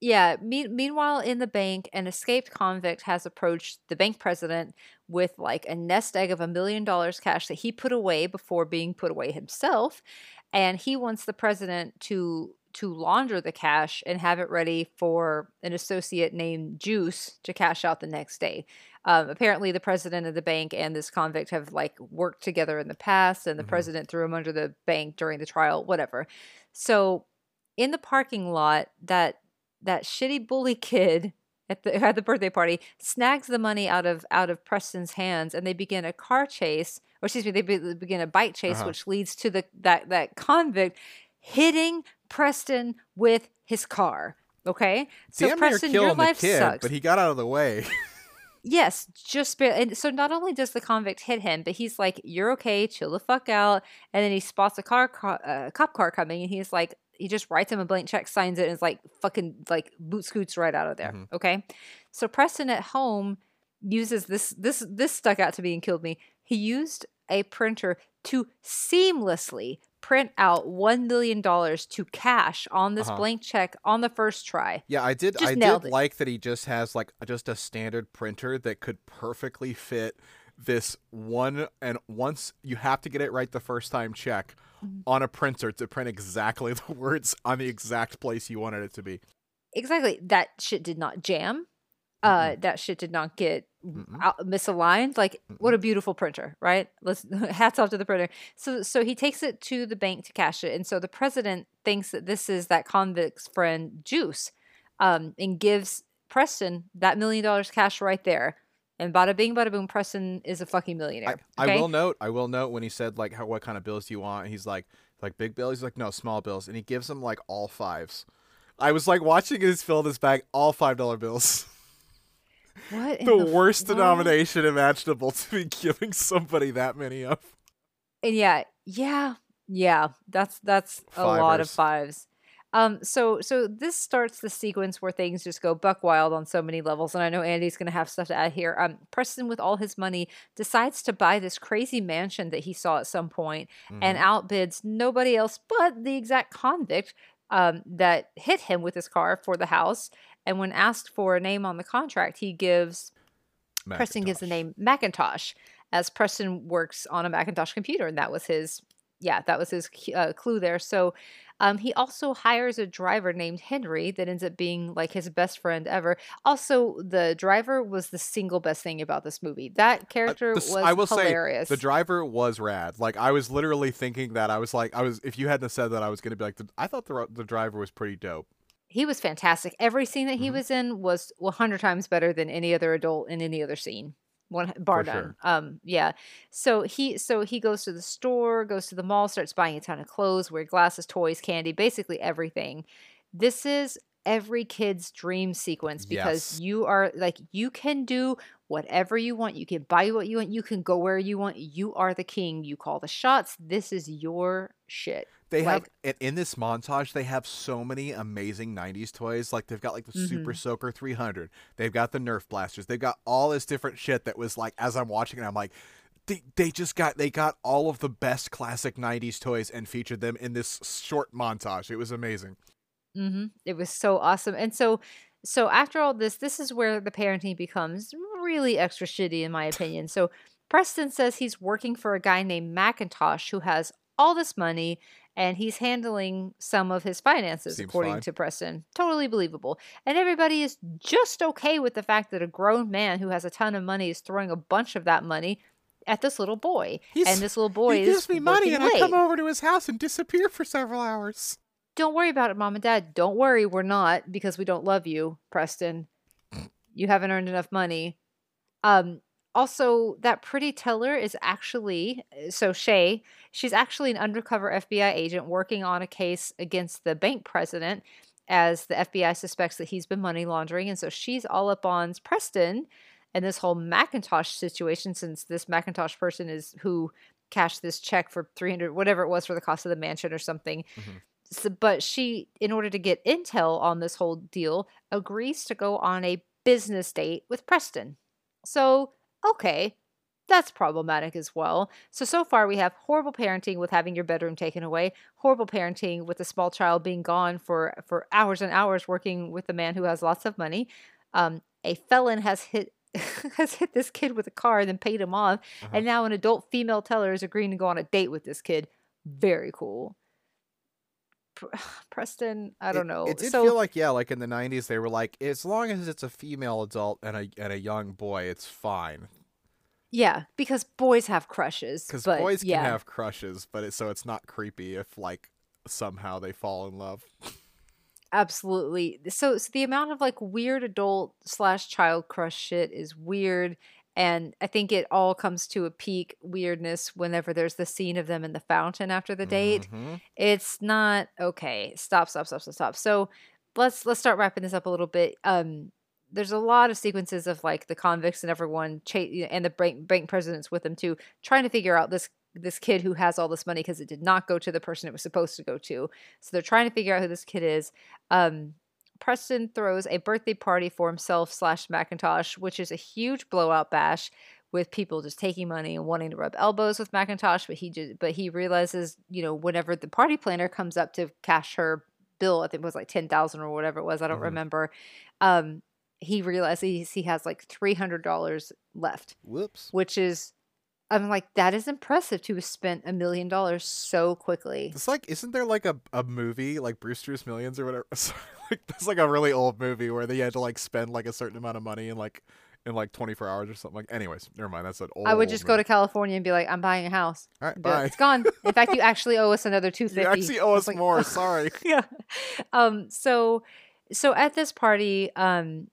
Yeah. Me- meanwhile, in the bank, an escaped convict has approached the bank president with like a nest egg of a million dollars cash that he put away before being put away himself, and he wants the president to to launder the cash and have it ready for an associate named Juice to cash out the next day. Um, apparently, the president of the bank and this convict have like worked together in the past, and the Mhm. president threw him under the bank during the trial, whatever. So, in the parking lot, that that shitty bully kid at the [laughs] at the birthday party snags the money out of out of Preston's hands, and they begin a car chase, or excuse me, they be, begin a bike chase, Uh-huh. which leads to the that that convict hitting Preston with his car. Okay, so Damn Preston, your life kid, sucks. but he got out of the way. [laughs] Yes, just barely. And so not only does the convict hit him, but he's like, "You're okay, chill the fuck out." And then he spots a car, car uh, cop car coming, and he's like, he just writes him a blank check, signs it, and is like, fucking like boot scoots right out of there. Mhm. Okay, so Preston at home uses this. This this stuck out to me and killed me. He used a printer to seamlessly print out one million dollars to cash on this Uh-huh. blank check on the first try. Yeah, I did. Just I did it. like that he just has like just a standard printer that could perfectly fit this one. And once you have to get it right the first time, check Mm-hmm. on a printer to print exactly [laughs] the words on the exact place you wanted it to be. exactly that shit did not jam uh that shit did not get out, misaligned like what a beautiful printer right let's [laughs] hats off to the printer so so he takes it to the bank to cash it and so the president thinks that this is that convict's friend juice um and gives preston that million dollars cash right there and bada bing bada boom preston is a fucking millionaire I okay? will note. I will note when he said like, how, "What kind of bills do you want?" He's like, "Like big bills." He's like, "No, small bills," and he gives him like all fives. I was like watching his fill this bag, all five dollar bills. [laughs] what in the f- worst world? denomination imaginable to be giving somebody that many of. And yeah, yeah, yeah. That's that's a lot of fives. Um, so so this starts the sequence where things just go buck wild on so many levels, and I know Andy's gonna have stuff to add here. Um, Preston, with all his money, decides to buy this crazy mansion that he saw at some point, and Mhm. outbids nobody else but the exact convict um, that hit him with his car for the house. And when asked for a name on the contract, he gives Preston gives the name Macintosh, as Preston works on a Macintosh computer, and that was his, yeah, that was his uh, clue there. So, Um, he also hires a driver named Henry that ends up being like his best friend ever. Also, the driver was the single best thing about this movie. That character Uh, The was I will hilarious. say the driver was rad. Like I was literally thinking that I was like I was if you hadn't said that I was gonna be like the, I thought the the driver was pretty dope. He was fantastic. Every scene that he Mhm. was in was 100 times better than any other adult in any other scene. One bar For none. sure. Um yeah. So he so he goes to the store, goes to the mall, starts buying a ton of clothes, weird glasses, toys, candy, basically everything. This is every kid's dream sequence because Yes. you are like you can do whatever you want. You can buy what you want. You can go where you want. You are the king. You call the shots. This is your shit. They have Like- in- in this montage they have so many amazing 90s toys. Like they've got like the Super Mhm. Soaker 300. They've got the Nerf blasters. They've got all this different shit that was like as I'm watching it I'm like they, they just got they got all of the best classic 90s toys and featured them in this short montage. It was amazing. hmm It was so awesome. And so so after all this, this is where the parenting becomes really extra shitty in my opinion. So Preston says he's working for a guy named Macintosh who has all this money and he's handling some of his finances Seems according fine. to Preston. Totally believable. And everybody is just okay with the fact that a grown man who has a ton of money is throwing a bunch of that money at this little boy. He's- and this little boy gives me money and I come over to his house and disappear for several hours. Don't worry about it, mom and dad. Don't worry, we're not because we don't love you, Preston. You haven't earned enough money. Um also that pretty teller is actually so Shay, she's actually an undercover FBI agent working on a case against the bank president as the FBI suspects that he's been money laundering and so she's all up on Preston and this whole Macintosh situation since this Macintosh person is who cashed this check for 300 whatever it was for the cost of the mansion or something Mhm. so, but she, in order to get intel on this whole deal, agrees to go on a business date with Preston. So, okay, that's problematic as well. So, so far we have horrible parenting with having your bedroom taken away, horrible parenting with a small child being gone for, for hours and hours working with a man who has lots of money. Um, a felon has hit. [laughs] has hit this kid with a car and then paid him off Uh-huh. and now an adult female teller is agreeing to go on a date with this kid very cool [sighs] Preston, I don't It- know. It did so feel like yeah, like in the '90s, they were like, as long as it's a female adult and a and a young boy, it's fine. yeah, because boys have crushes. Because boys can have crushes, but it, so it's not creepy if like somehow they fall in love. absolutely. So, so the amount of like weird adult slash child crush shit is weird, and I think it all comes to a peak weirdness whenever there's the scene of them in the fountain after the date. Mhm. it's not okay. Stop stop stop stop stop. So let's let's start wrapping this up a little bit. Um there's a lot of sequences of like the convicts and everyone cha- and the bank, bank presidents with them too trying to figure out this this kid who has all this money because it did not go to the person it was supposed to go to. So they're trying to figure out who this kid is. Um preston throws a birthday party for himself slash macintosh which is a huge blowout bash with people just taking money and wanting to rub elbows with Macintosh, but he just but he realizes, you know, whenever the party planner comes up to cash her bill, I think it was like ten thousand or whatever it was, I don't Mhm. remember. Um, he realizes he has like three hundred dollars left, Whoops. which is I'm like, that is impressive to have spent a million dollars so quickly. It's like, isn't there like a, a movie like Brewster's Millions or whatever? [laughs] Sorry, like that's like a really old movie where they had to like spend like a certain amount of money in like in like 24 hours or something. Like, anyways, never mind. That's an old. I would just go to California and be like, I'm buying a house. All right, And bye. it's gone. In fact, you actually owe us another two fifty. [laughs] You actually owe us more. [laughs] Sorry. yeah. Um. So, so at this party, um,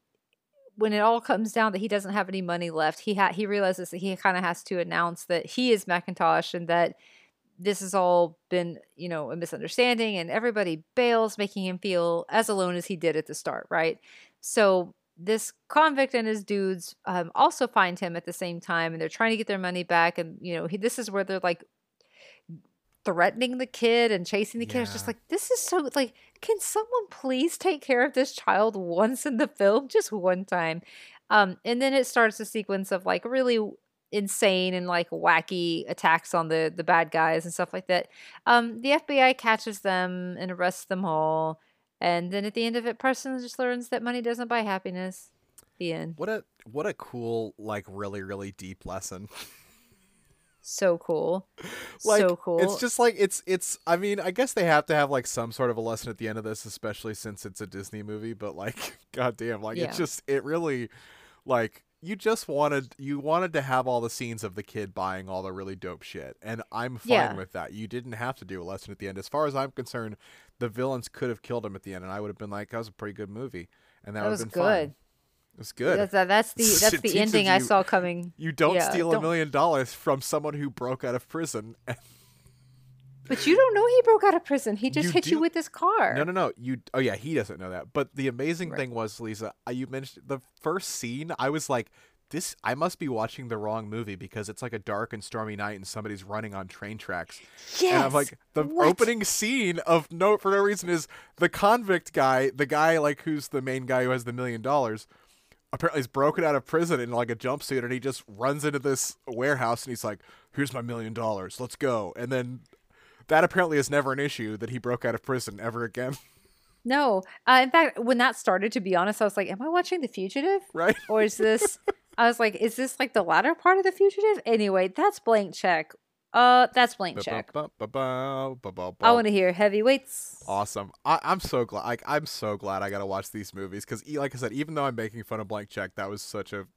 when it all comes down that he doesn't have any money left, he ha- he realizes that he kind of has to announce that he is Macintosh and that this has all been, you know, a misunderstanding, and everybody bails, making him feel as alone as he did at the start, right? So this convict and his dudes um, also find him at the same time, and they're trying to get their money back, and you know, he, this is where they're like threatening the kid and chasing the kid. It's just like this is so like, can someone please take care of this child once in the film, [laughs] just one time? Um, and then it starts a sequence of like really insane and like wacky attacks on the the bad guys and stuff like that. Um, the FBI catches them and arrests them all, and then at the end of it, Preston just learns that money doesn't buy happiness. The end. What a what a cool like really really deep lesson. So cool. [laughs] like so cool. it's just like it's it's i mean i guess they have to have like some sort of a lesson at the end of this especially since it's a disney movie but like [laughs] goddamn like Yeah. it's just it really like you just wanted you wanted to have all the scenes of the kid buying all the really dope shit and i'm fine Yeah. with that you didn't have to do a lesson at the end as far as i'm concerned the villains could have killed him at the end and i would have been like that was a pretty good movie and that, that would was have been good. it was good That's, that- that's the [laughs] that's the teaches ending I saw coming. you don't yeah, steal a don't- million dollars from someone who broke out of prison But you don't know he broke out of prison. He just You hit do- you with his car. No, no, no. You. Oh yeah, he doesn't know that. But the amazing Right. thing was, Lisa, uh, you mentioned the first scene. I was like, this. I must be watching the wrong movie because it's like a dark and stormy night and somebody's running on train tracks. Yes. And I'm like, the What? opening scene of no for no reason is the convict guy, the guy like who's the main guy who has the million dollars. Apparently, he's broken out of prison in like a jumpsuit, and he just runs into this warehouse, and he's like, "Here's my million dollars, let's go." And then that apparently is never an issue that he broke out of prison ever again, [laughs] No. Uh, in fact, when that started, to be honest, I was like, "Am I watching The Fugitive? right? Or is this?" [laughs] I was like, "Is this like the latter part of The Fugitive?" Anyway, that's blank check. Uh, that's blank check. I want to hear heavyweights. Awesome. I, I'm so glad. Like, I'm so glad I got to watch these movies because, like I said, even though I'm making fun of Blank Check, that was such a,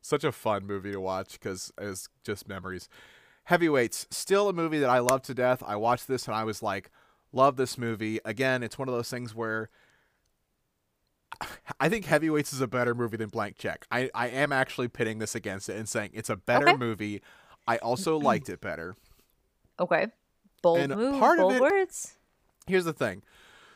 such a fun movie to watch because it's just memories. Heavyweights, still a movie that I love to death. I watched this and I was like, love this movie. Again, it's one of those things where [sighs] I think Heavyweights is a better movie than Blank Check. I, I am actually pitting this against it and saying it's a better Okay. movie. I also [clears throat] liked it better. Okay. Bold And move. part of bold it- words. here's the thing.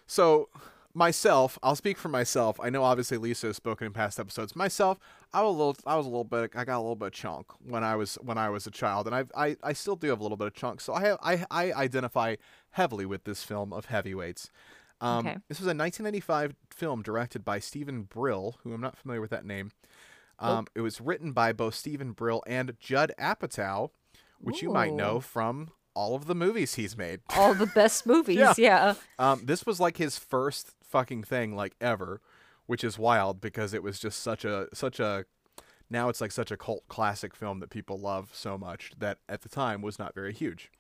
So myself, I'll speak for myself. I know obviously Lisa has spoken in past episodes. Myself, I was a little I was a little bit I got a little bit of chunk when I was when I was a child and I I, I still do have a little bit of chunk. So I have I I identify heavily with this film of heavyweights. Um, Okay. This was a 1995 film directed by Steven Brill, who I'm not familiar with that name. Um, It was written by both Steven Brill and Judd Apatow, which you might know from all of the movies he's made. All the best [laughs] movies. Yeah. yeah. Um, this was like his first fucking thing like ever, which is wild because it was just such a such a now it's like such a cult classic film that people love so much that at the time was not very huge.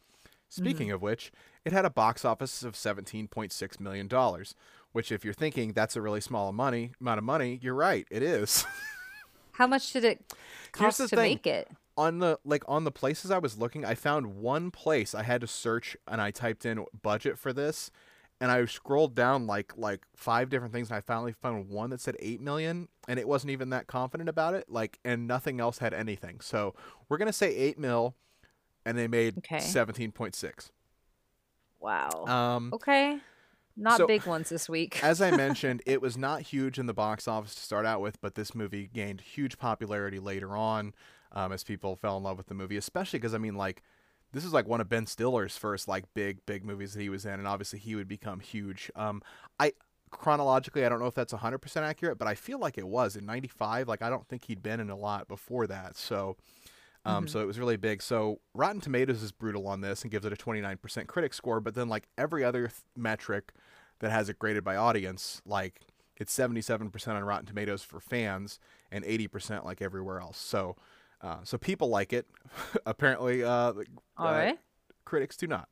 Speaking mm-hmm. of which, it had a box office of seventeen point six million dollars, which if you're thinking that's a really small money amount of money, you're right, it is. [laughs] How much did it cost to thing. make it? on the like on the places I was looking, I found one place I had to search and I typed in budget for this and I scrolled down like like five different things and I finally found one that said 8 million and it wasn't even that confident about it like and nothing else had anything. So, we're to say 8 mil and they made Okay. 17.6. Wow. Um okay. Not so- big ones this week. as I [laughs] mentioned, it was not huge in the box office to start out with, but this movie gained huge popularity later on um, as people fell in love with the movie, especially because, I mean, like, this is like one of Ben Stiller's first, like, big, big movies that he was in, and obviously he would become huge. Um, I chronologically, I don't know if that's 100% accurate, but I feel like it was in 95. Like, I don't think he'd been in a lot before that. So, um, so it was really big. So Rotten Tomatoes is brutal on this and gives it a 29% critic score, but then like every other th- metric that has it graded by audience, like it's 77% on Rotten Tomatoes for fans and 80% like everywhere else. So, uh, so people like it. [laughs] Apparently, uh, the- All uh, right. critics do not.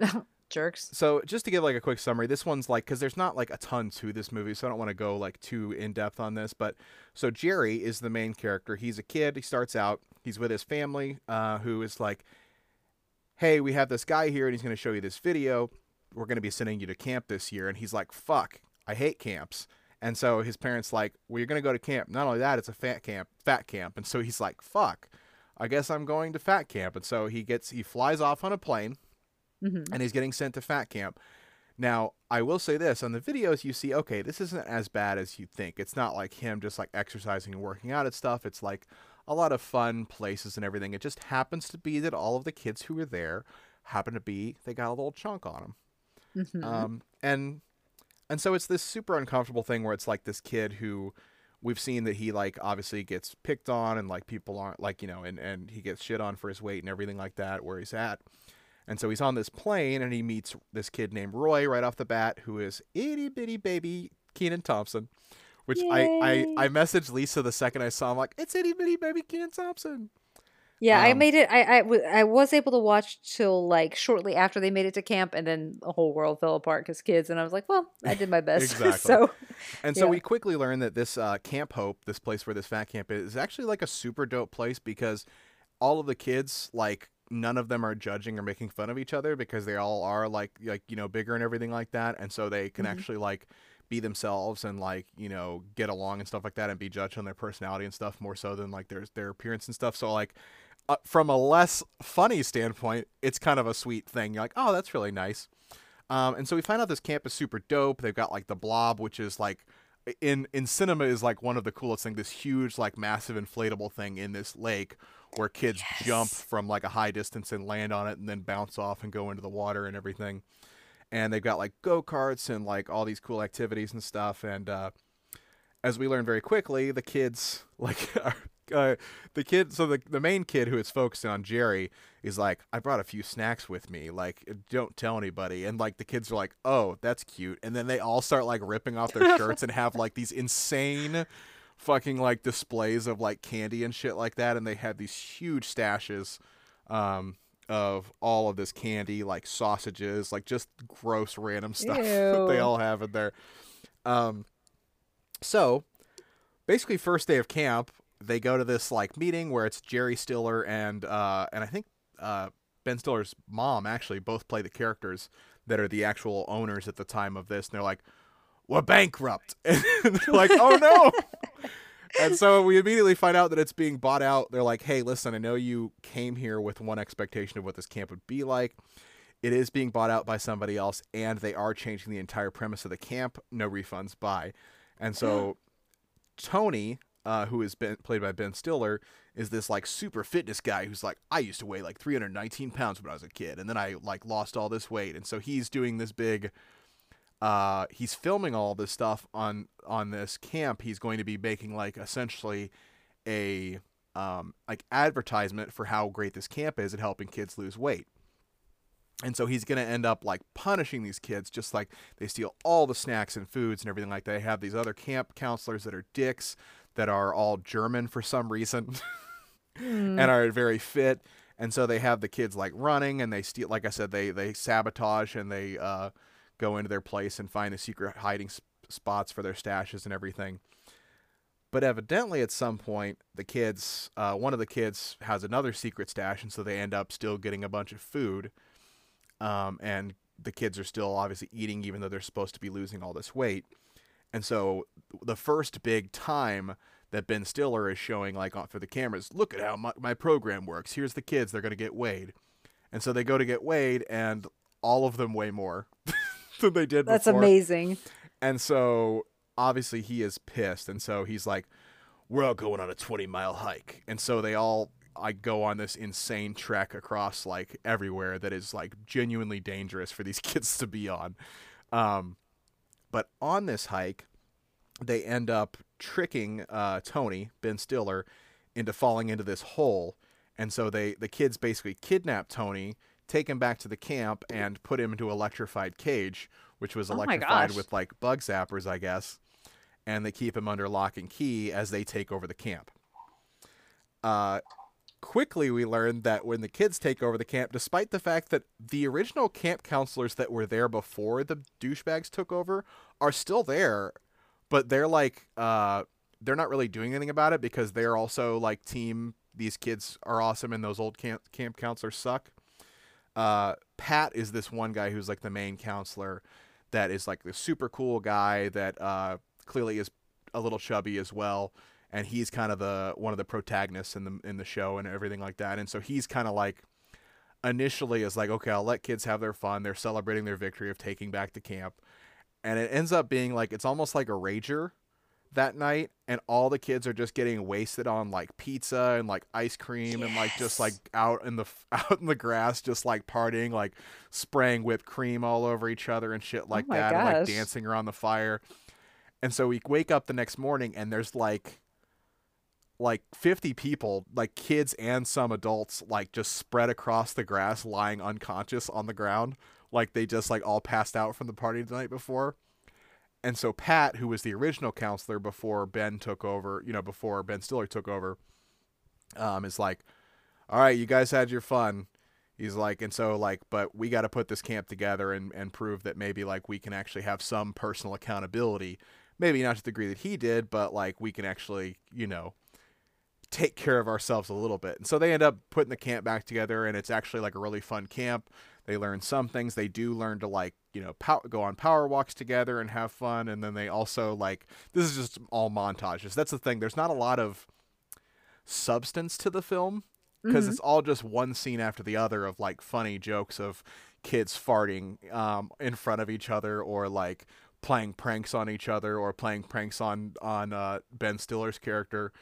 [laughs] Jerks. So just to give like a quick summary, this one's like because there's not like a ton to this movie, so I don't want to go like too in depth on this. But so Jerry is the main character. He's a kid. He starts out. He's with his family, uh, who is like, "Hey, we have this guy here, and he's going to show you this video. We're going to be sending you to camp this year." And he's like, "Fuck, I hate camps." And so his parents like, "Well, you're going to go to camp. Not only that, it's a fat camp, fat camp." And so he's like, "Fuck." I guess I'm going to fat camp. And so he gets he flies off on a plane Mm-hmm. and he's getting sent to fat camp. Now, I will say this on the videos you see, okay, this isn't as bad as you think. It's not like him just like exercising and working out and stuff. It's like a lot of fun places and everything. It just happens to be that all of the kids who were there happen to be they got a little chunk on them. Mm-hmm. Um, and and so it's this super uncomfortable thing where it's like this kid who we've seen that he like obviously gets picked on and like people aren't like you know and and he gets shit on for his weight and everything like that where he's at. And so he's on this plane and he meets this kid named Roy right off the bat who is itty bitty baby Kenan Thompson. Which I, I I messaged Lisa the second I saw him like, it's itty bitty baby Kenan Thompson. Yeah, I Um, made it. I, I w- I was able to watch till like shortly after they made it to camp, and then the whole world fell apart because kids. And I was like, well, I did my [laughs] best. [laughs] Exactly. so And so Yeah. we quickly learned that this uh, Camp Hope, this place where this fat camp is, is actually like a super dope place because all of the kids, like, none of them are judging or making fun of each other because they all are like, like you know, bigger and everything like that, and so they can Mhm. actually like be themselves and like you know get along and stuff like that and be judged on their personality and stuff more so than like their their appearance and stuff. So like. Uh, from a less funny standpoint, it's kind of a sweet thing. You're like, oh, that's really nice. Um, and so we find out this camp is super dope. They've got like the blob, which is like in in cinema is like one of the coolest things. This huge, like massive inflatable thing in this lake where kids jump from like a high distance and land on it and then bounce off and go into the water and everything. And they've got like go karts and like all these cool activities and stuff. And uh, as we learn very quickly, the kids [laughs] like are. Uh, the kid, so the the main kid who is focusing on Jerry is like, I brought a few snacks with me. Like, don't tell anybody. And like the kids are like, oh, that's cute. And then they all start like ripping off their [laughs] shirts and have like these insane fucking like displays of like candy and shit like that. And they have these huge stashes um, of all of this candy, like sausages, like just gross random [laughs] stuff that they all have in there. Um, so basically, first day of camp, they go to this like meeting where it's Jerry Stiller and uh, and I think uh, Ben Stiller's mom actually both play the characters that are the actual owners at the time of this, and they're like, "We're bankrupt," [laughs] and they're like, "Oh no." [laughs] And so we immediately find out that it's being bought out. They're like, "Hey, listen, I know you came here with one expectation of what this camp would be like. It is being bought out by somebody else, and they are changing the entire premise of the camp. No refunds, buy." And so [gasps] Tony, uh, who is been played by Ben Stiller, is this like super fitness guy who's like, I used to weigh like 319 pounds when I was a kid, and then I like lost all this weight, and so he's doing this big. Uh, he's filming all this stuff on on this camp. He's going to be making like essentially a um, like advertisement for how great this camp is at helping kids lose weight. And so he's going to end up like punishing these kids, just like they steal all the snacks and foods and everything like that. They have these other camp counselors that are dicks that are all German for some reason [laughs] and are very fit. And so they have the kids like running and they steal, like I said, they, they sabotage and they uh, go into their place and find the secret hiding sp- spots for their stashes and everything. But evidently, at some point, the kids, uh, one of the kids has another secret stash, and so they end up still getting a bunch of food. Um, and the kids are still obviously eating, even though they're supposed to be losing all this weight. And so, the first big time that Ben Stiller is showing, like for the cameras, look at how my, my program works. Here's the kids; they're going to get weighed. And so they go to get weighed, and all of them weigh more [laughs] than they did that's before. amazing. And so obviously he is pissed. And so he's like, We're all going on a 20 mile hike. And so they all I go on this insane trek across like everywhere that is like genuinely dangerous for these [laughs] kids to be on. Um, but on this hike, they end up tricking uh, Tony Ben Stiller into falling into this hole, and so they the kids basically kidnap Tony, take him back to the camp, and put him into an electrified cage, which was Oh electrified gosh. with like bug zappers, I guess, and they keep him under lock and key as they take over the camp. Uh, quickly we learned that when the kids take over the camp, despite the fact that the original camp counselors that were there before the douchebags took over are still there, but they're like uh they're not really doing anything about it because they're also like team these kids are awesome and those old camp camp counselors suck. Uh Pat is this one guy who's like the main counselor that is like the super cool guy that uh clearly is a little chubby as well and he's kind of the one of the protagonists in the in the show and everything like that. And so he's kind of like initially is like, okay, I'll let kids have their fun. They're celebrating their victory of taking back the camp, and it ends up being like it's almost like a rager that night, and all the kids are just getting wasted on like pizza and like ice cream and like just like out in the [laughs] out in the grass, just like partying, like spraying whipped cream all over each other and shit oh like my that, and like dancing around the fire. And so we wake up the next morning and there's like like 50 people, like kids and some adults, like just spread across the grass, lying unconscious on the ground, like they just like all passed out from the party the night before. And so Pat, who was the original counselor before Ben took over, you know, before Ben Stiller took over, um, is like, all right, you guys had your fun. He's like, and so like, but we got to put this camp together and, and prove that maybe like we can actually have some personal accountability. Maybe not to the degree that he did, but like we can actually, you know, take care of ourselves a little bit. And so they end up putting the camp back together, and it's actually like a really fun camp. They learn some things. They do learn to like, you know, pow- go on power walks together and have fun. And then they also like, this is just all montages. That's the thing. There's not a lot of substance to the film because it's all just one scene after the other of like funny jokes of kids farting um, in front of each other or like playing pranks on each other or playing pranks on on uh, Ben Stiller's character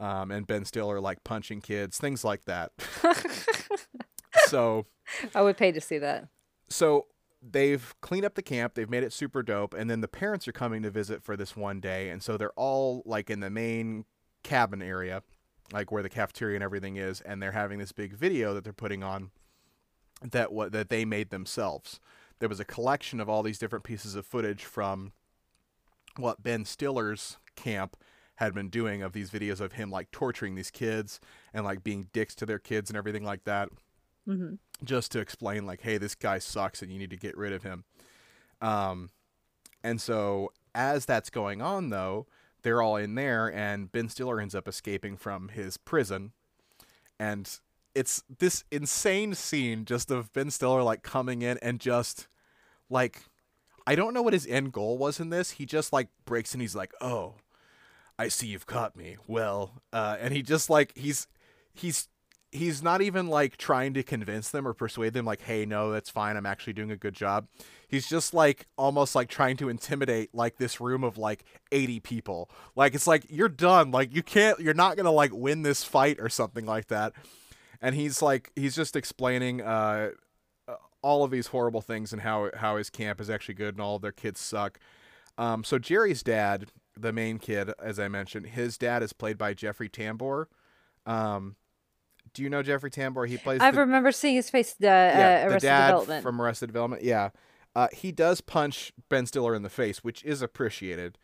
um, and Ben Stiller like punching kids, things like that. [laughs] so I would pay to see that. so they've cleaned up the camp they've made it super dope and then the parents are coming to visit for this one day and so they're all like in the main cabin area like where the cafeteria and everything is and they're having this big video that they're putting on that what that they made themselves there was a collection of all these different pieces of footage from what Ben Stiller's camp had been doing of these videos of him like torturing these kids and like being dicks to their kids and everything like that hmm just to explain like hey this guy sucks and you need to get rid of him. Um and so as that's going on though they're all in there and ben stiller ends up escaping from his prison. And it's this insane scene just of ben stiller like coming in and just like i don't know what his end goal was in this. He just like breaks and he's like oh I see you've caught me. Well, uh, and he just like he's he's he's not even like trying to convince them or persuade them like, hey, no, that's fine. I'm actually doing a good job. He's just like almost like trying to intimidate like this room of like 80 people. Like it's like you're done. Like you can't. You're not gonna like win this fight or something like that. And he's like he's just explaining uh, uh, all of these horrible things and how how his camp is actually good and all of their kids suck. Um, so Jerry's dad, the main kid, as I mentioned, his dad is played by Jeffrey Tambor. Um, do you know Jeffrey Tambor? He plays. I the, remember seeing his face. Uh, yeah, uh, the dad Development. from Arrested Development. Yeah, uh, he does punch Ben Stiller in the face, which is appreciated.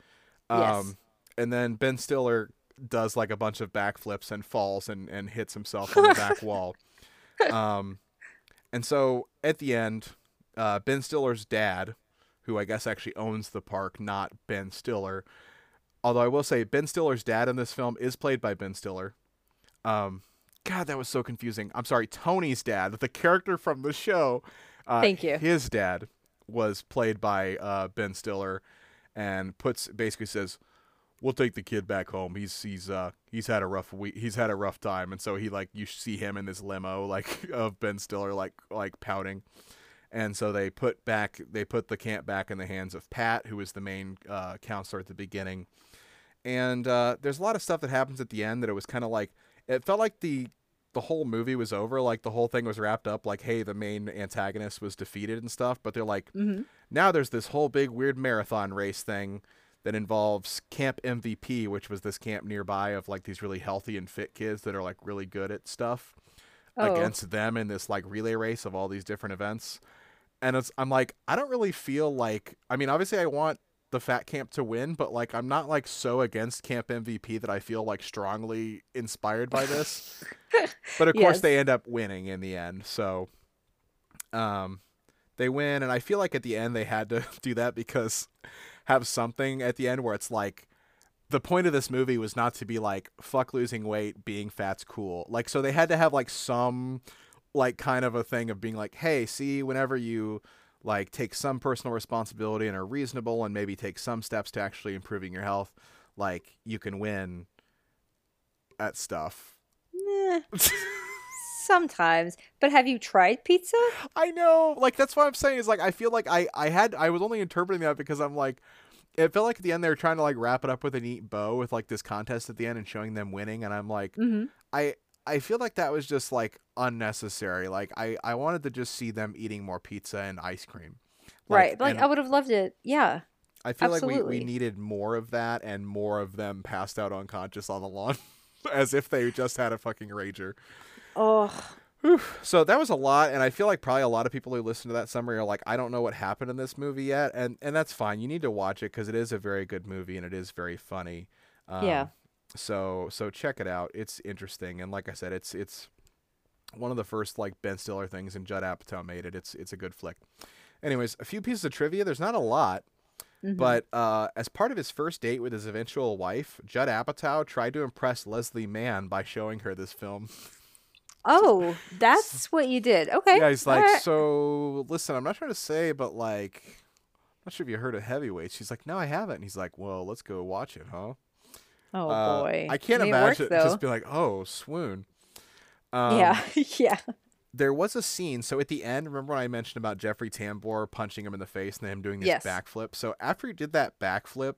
Um, Yes. And then Ben Stiller does like a bunch of backflips and falls and and hits himself on the [laughs] back wall. Um, and so at the end, uh, Ben Stiller's dad, who I guess actually owns the park, not Ben Stiller. Although I will say Ben Stiller's dad in this film is played by Ben Stiller. Um, God, that was so confusing. I'm sorry, Tony's dad, the character from the show. Uh, Thank you. His dad was played by uh, Ben Stiller, and puts basically says, "We'll take the kid back home. He's he's uh he's had a rough week. He's had a rough time." And so he like you see him in this limo [laughs] like of Ben Stiller like like pouting. And so they put back they put the camp back in the hands of Pat, who was the main uh, counselor at the beginning. And uh, there's a lot of stuff that happens at the end that it was kind of like it felt like the the whole movie was over, like the whole thing was wrapped up, like hey, the main antagonist was defeated and stuff. But they're like, hmm now there's this whole big weird marathon race thing that involves Camp MVP, which was this camp nearby of like these really healthy and fit kids that are like really good at stuff Oh. against them in this like relay race of all these different events. And it's I'm like I don't really feel like I mean obviously I want the fat camp to win, but like I'm not like so against camp MVP that I feel like strongly inspired by this. [laughs] but of course they end up winning in the end. So um they win and I feel like at the end they had to [laughs] do that because have something at the end where it's like the point of this movie was not to be like fuck losing weight being fat's cool like so they had to have like some like kind of a thing of being like hey see whenever you like take some personal responsibility and are reasonable and maybe take some steps to actually improving your health like you can win at stuff Nah, [laughs] sometimes. But have you tried pizza? I know. Like that's what I'm saying is like I feel like I I had I was only interpreting that because I'm like it felt like at the end they were trying to like wrap it up with a neat bow with like this contest at the end and showing them winning and I'm like mm-hmm. I I feel like that was just like unnecessary. Like I I wanted to just see them eating more pizza and ice cream. right. Like I would have loved it. Yeah. I feel like we, we needed more of that and more of them passed out unconscious on the lawn [laughs] as if they just had a fucking rager. Oh, So that was a lot, and I feel like probably a lot of people who listen to that summary are like, I don't know what happened in this movie yet, and and that's fine. You need to watch it because it is a very good movie and it is very funny. Um, Yeah. So so check it out. It's interesting, and like I said, it's it's one of the first like Ben Stiller things, and Judd Apatow made it. It's it's a good flick. Anyways, a few pieces of trivia. There's not a lot, Mhm. but uh, as part of his first date with his eventual wife, Judd Apatow tried to impress Leslie Mann by showing her this film. oh, [laughs] that's what you did. Okay. Yeah, he's like, Alright. so listen, I'm not trying to say, but like, I'm not sure if you heard of Heavyweight. She's like, no, I haven't. And he's like, well, let's go watch it, huh? Oh Uh, boy. I can't imagine just be like, oh, swoon. Um, yeah. [laughs] yeah. There was a scene. So at the end, remember when I mentioned about Jeffrey Tambor punching him in the face and him doing this Yes. backflip? So after he did that backflip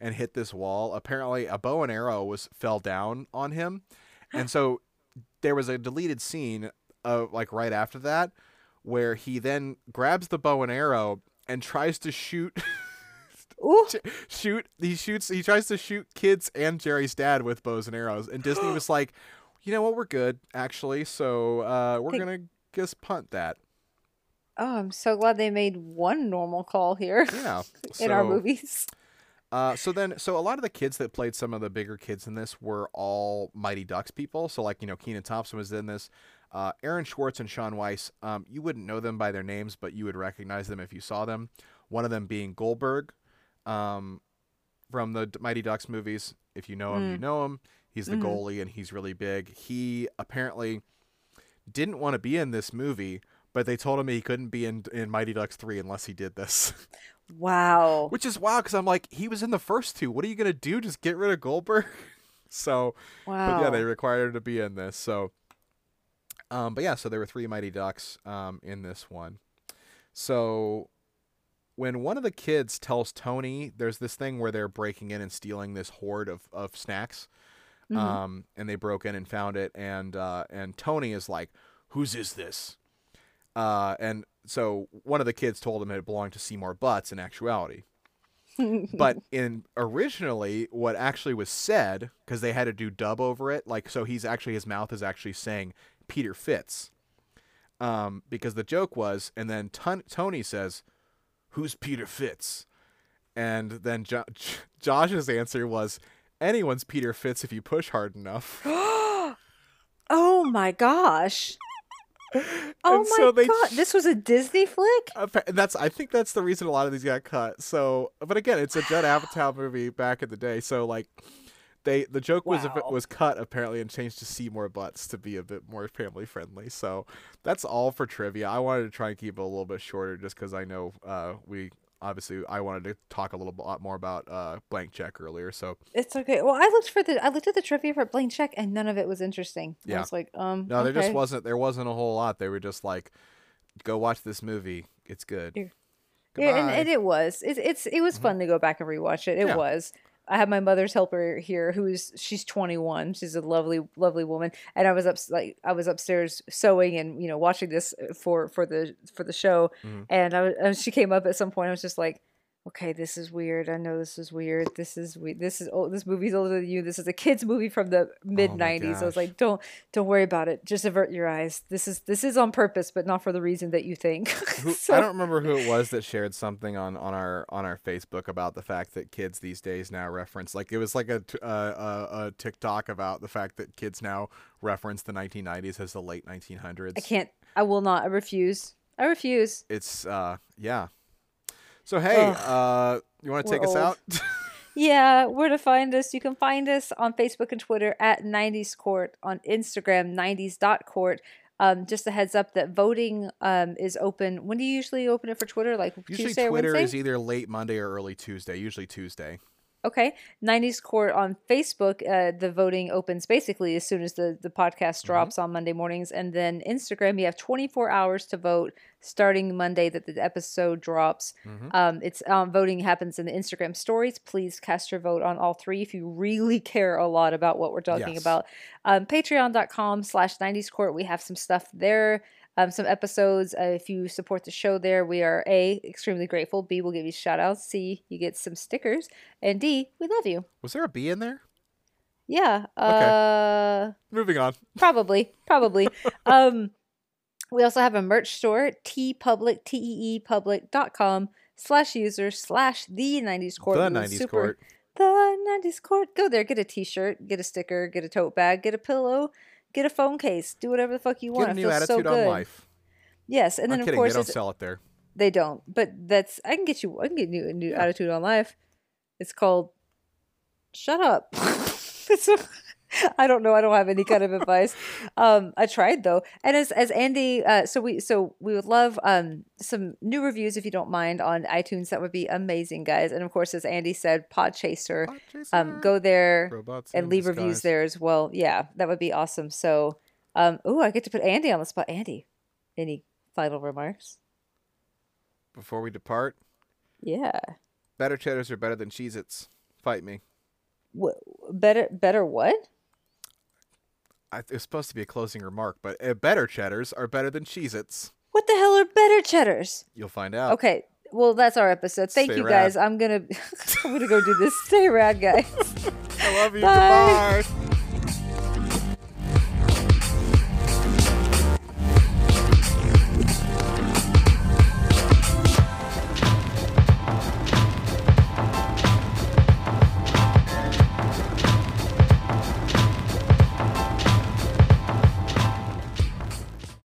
and hit this wall, apparently a bow and arrow was fell down on him, and so there was a deleted scene of like right after that where he then grabs the bow and arrow and tries to shoot [laughs] Ooh. shoot he shoots he tries to shoot kids and Jerry's dad with bows and arrows and Disney [gasps] was like you know what we're good actually so uh we're Think- gonna just punt that Oh, I'm so glad they made one normal call here yeah [laughs] in our movies. uh so then so a lot of the kids that played some of the bigger kids in this were all Mighty Ducks people so like you know Kenan Thompson was in this uh, Aaron Schwartz and Shaun Weiss, um, you wouldn't know them by their names, but you would recognize them if you saw them. One of them being Goldberg, um, from the Mighty Ducks movies. If you know him, you know him. He's the Mhm. goalie and he's really big. He apparently didn't want to be in this movie, but they told him he couldn't be in in Mighty Ducks three unless he did this, [laughs] Wow. which is wild because I'm like, he was in the first two. What are you gonna do? Just get rid of Goldberg? [laughs] so, Wow. but yeah, they required him to be in this. So, um, but yeah, so there were three Mighty Ducks um, in this one. So when one of the kids tells Tony, there's this thing where they're breaking in and stealing this hoard of, of snacks. Mhm. Um, and they broke in and found it, and uh, and Tony is like, "Whose is this?" Uh, and so one of the kids told him it belonged to Seymour Butts in actuality [laughs] but in originally what actually was said because they had to do dub over it like so he's actually his mouth is actually saying peter fitz um because the joke was and then Ton- tony says who's peter fitz and then jo- [laughs] josh's answer was anyone's peter fitz if you push hard enough [gasps] oh my gosh. [laughs] Oh And my so they god. ch- This was a Disney flick? That's I think that's the reason a lot of these got cut. So, but again, it's a Judd Apatow movie back in the day. So like, they the joke was if it Wow. was cut apparently and changed to Seymour Butts to be a bit more family friendly. So that's all for trivia. I wanted to try and keep it a little bit shorter just because I know uh, we obviously I wanted to talk a little lot more about uh, Blank Check earlier. So It's okay. Well, I looked for the I looked at the trivia for Blank Check and none of it was interesting. I Yeah. was like, um no, there just wasn't there wasn't a whole lot. They were just like, go watch this movie. It's good. Yeah. Yeah, and, and it was. It's it's it was fun to go back and rewatch it. It Yeah. was. I have my mother's helper here, who's she's 21. She's a lovely, lovely woman, and I was up like I was upstairs sewing and you know watching this uh, for for the for the show, Mhm. and I was, and she came up at some point. I was just like, okay, this is weird. I know this is weird. This is we. This is oh, this movie's older than you. This is a kids movie from the mid 90s. I was Oh like, don't don't worry about it. Just avert your eyes. This is this is on purpose, but not for the reason that you think. Who, [laughs] So- I don't remember who it was that shared something on, on our on our Facebook about the fact that kids these days now reference like it was like a t- uh, a, a TikTok about the fact that kids now reference the 1990s as the late 1900s. I can't. I will not. I refuse. I refuse. It's uh yeah. So hey, uh, you want to take us out? Yeah, where to find us? You can find us on Facebook and Twitter at 90s Court, on Instagram, 90s.court. Um, just a heads up that voting um, is open. When do you usually open it for Twitter? Like Usually Tuesday Twitter is either late Monday or early Tuesday. Usually Tuesday. Okay. 90s Court on Facebook, uh, the voting opens basically as soon as the, the podcast drops on Monday mornings. And then Instagram, you have 24 hours to vote starting Monday that the episode drops. Mhm. Um, it's um, voting happens in the Instagram stories. Please cast your vote on all three if you really [laughs] care a lot about what we're talking Yes. about. Um, Patreon.com slash 90s Court. We have some stuff there. Um, some episodes. Uh, if you support the show there, we are A, extremely grateful. B, we'll give you shout outs. C, you get some stickers. And D, we love you. Was there a B in there? Yeah. Uh, Moving on. [laughs] probably. Probably. um, we also have a merch store, TeePublic, T-E-E public.com slash user slash the 90s court. the 90s super- court. The 90s court. Go there, get a t-shirt, get a sticker, get a tote bag, get a pillow, Get a phone case. Do whatever the fuck you Get want. a It new feels so attitude on good. life. Yes, and then I'm of kidding. course They don't sell it there. they don't. But that's I can get you. I can get you a new attitude on life. It's called "Shut Up." [laughs] It's a- I don't know. I don't have any kind of advice. Um, I tried though, and as as Andy, uh, so we so we would love um some new reviews if you don't mind on iTunes. That would be amazing, guys. And of course, as Andy said, Podchaser. Um, go there Robots and leave reviews there as well. Yeah, that would be awesome. So, um, oh, I get to put Andy on the spot. Andy, any final remarks? Before we depart, Yeah. better cheddars are better than Cheez-Its. Fight me. What better better what? I, it was supposed to be a closing remark, but uh, better cheddars are better than Cheez-Its. What the hell are better cheddars? You'll find out. Okay, well that's our episode. Thank Stay you rad. guys. I'm gonna [laughs] I'm gonna go do this. Stay rad, guys. [laughs] I love you. Bye. Goodbye.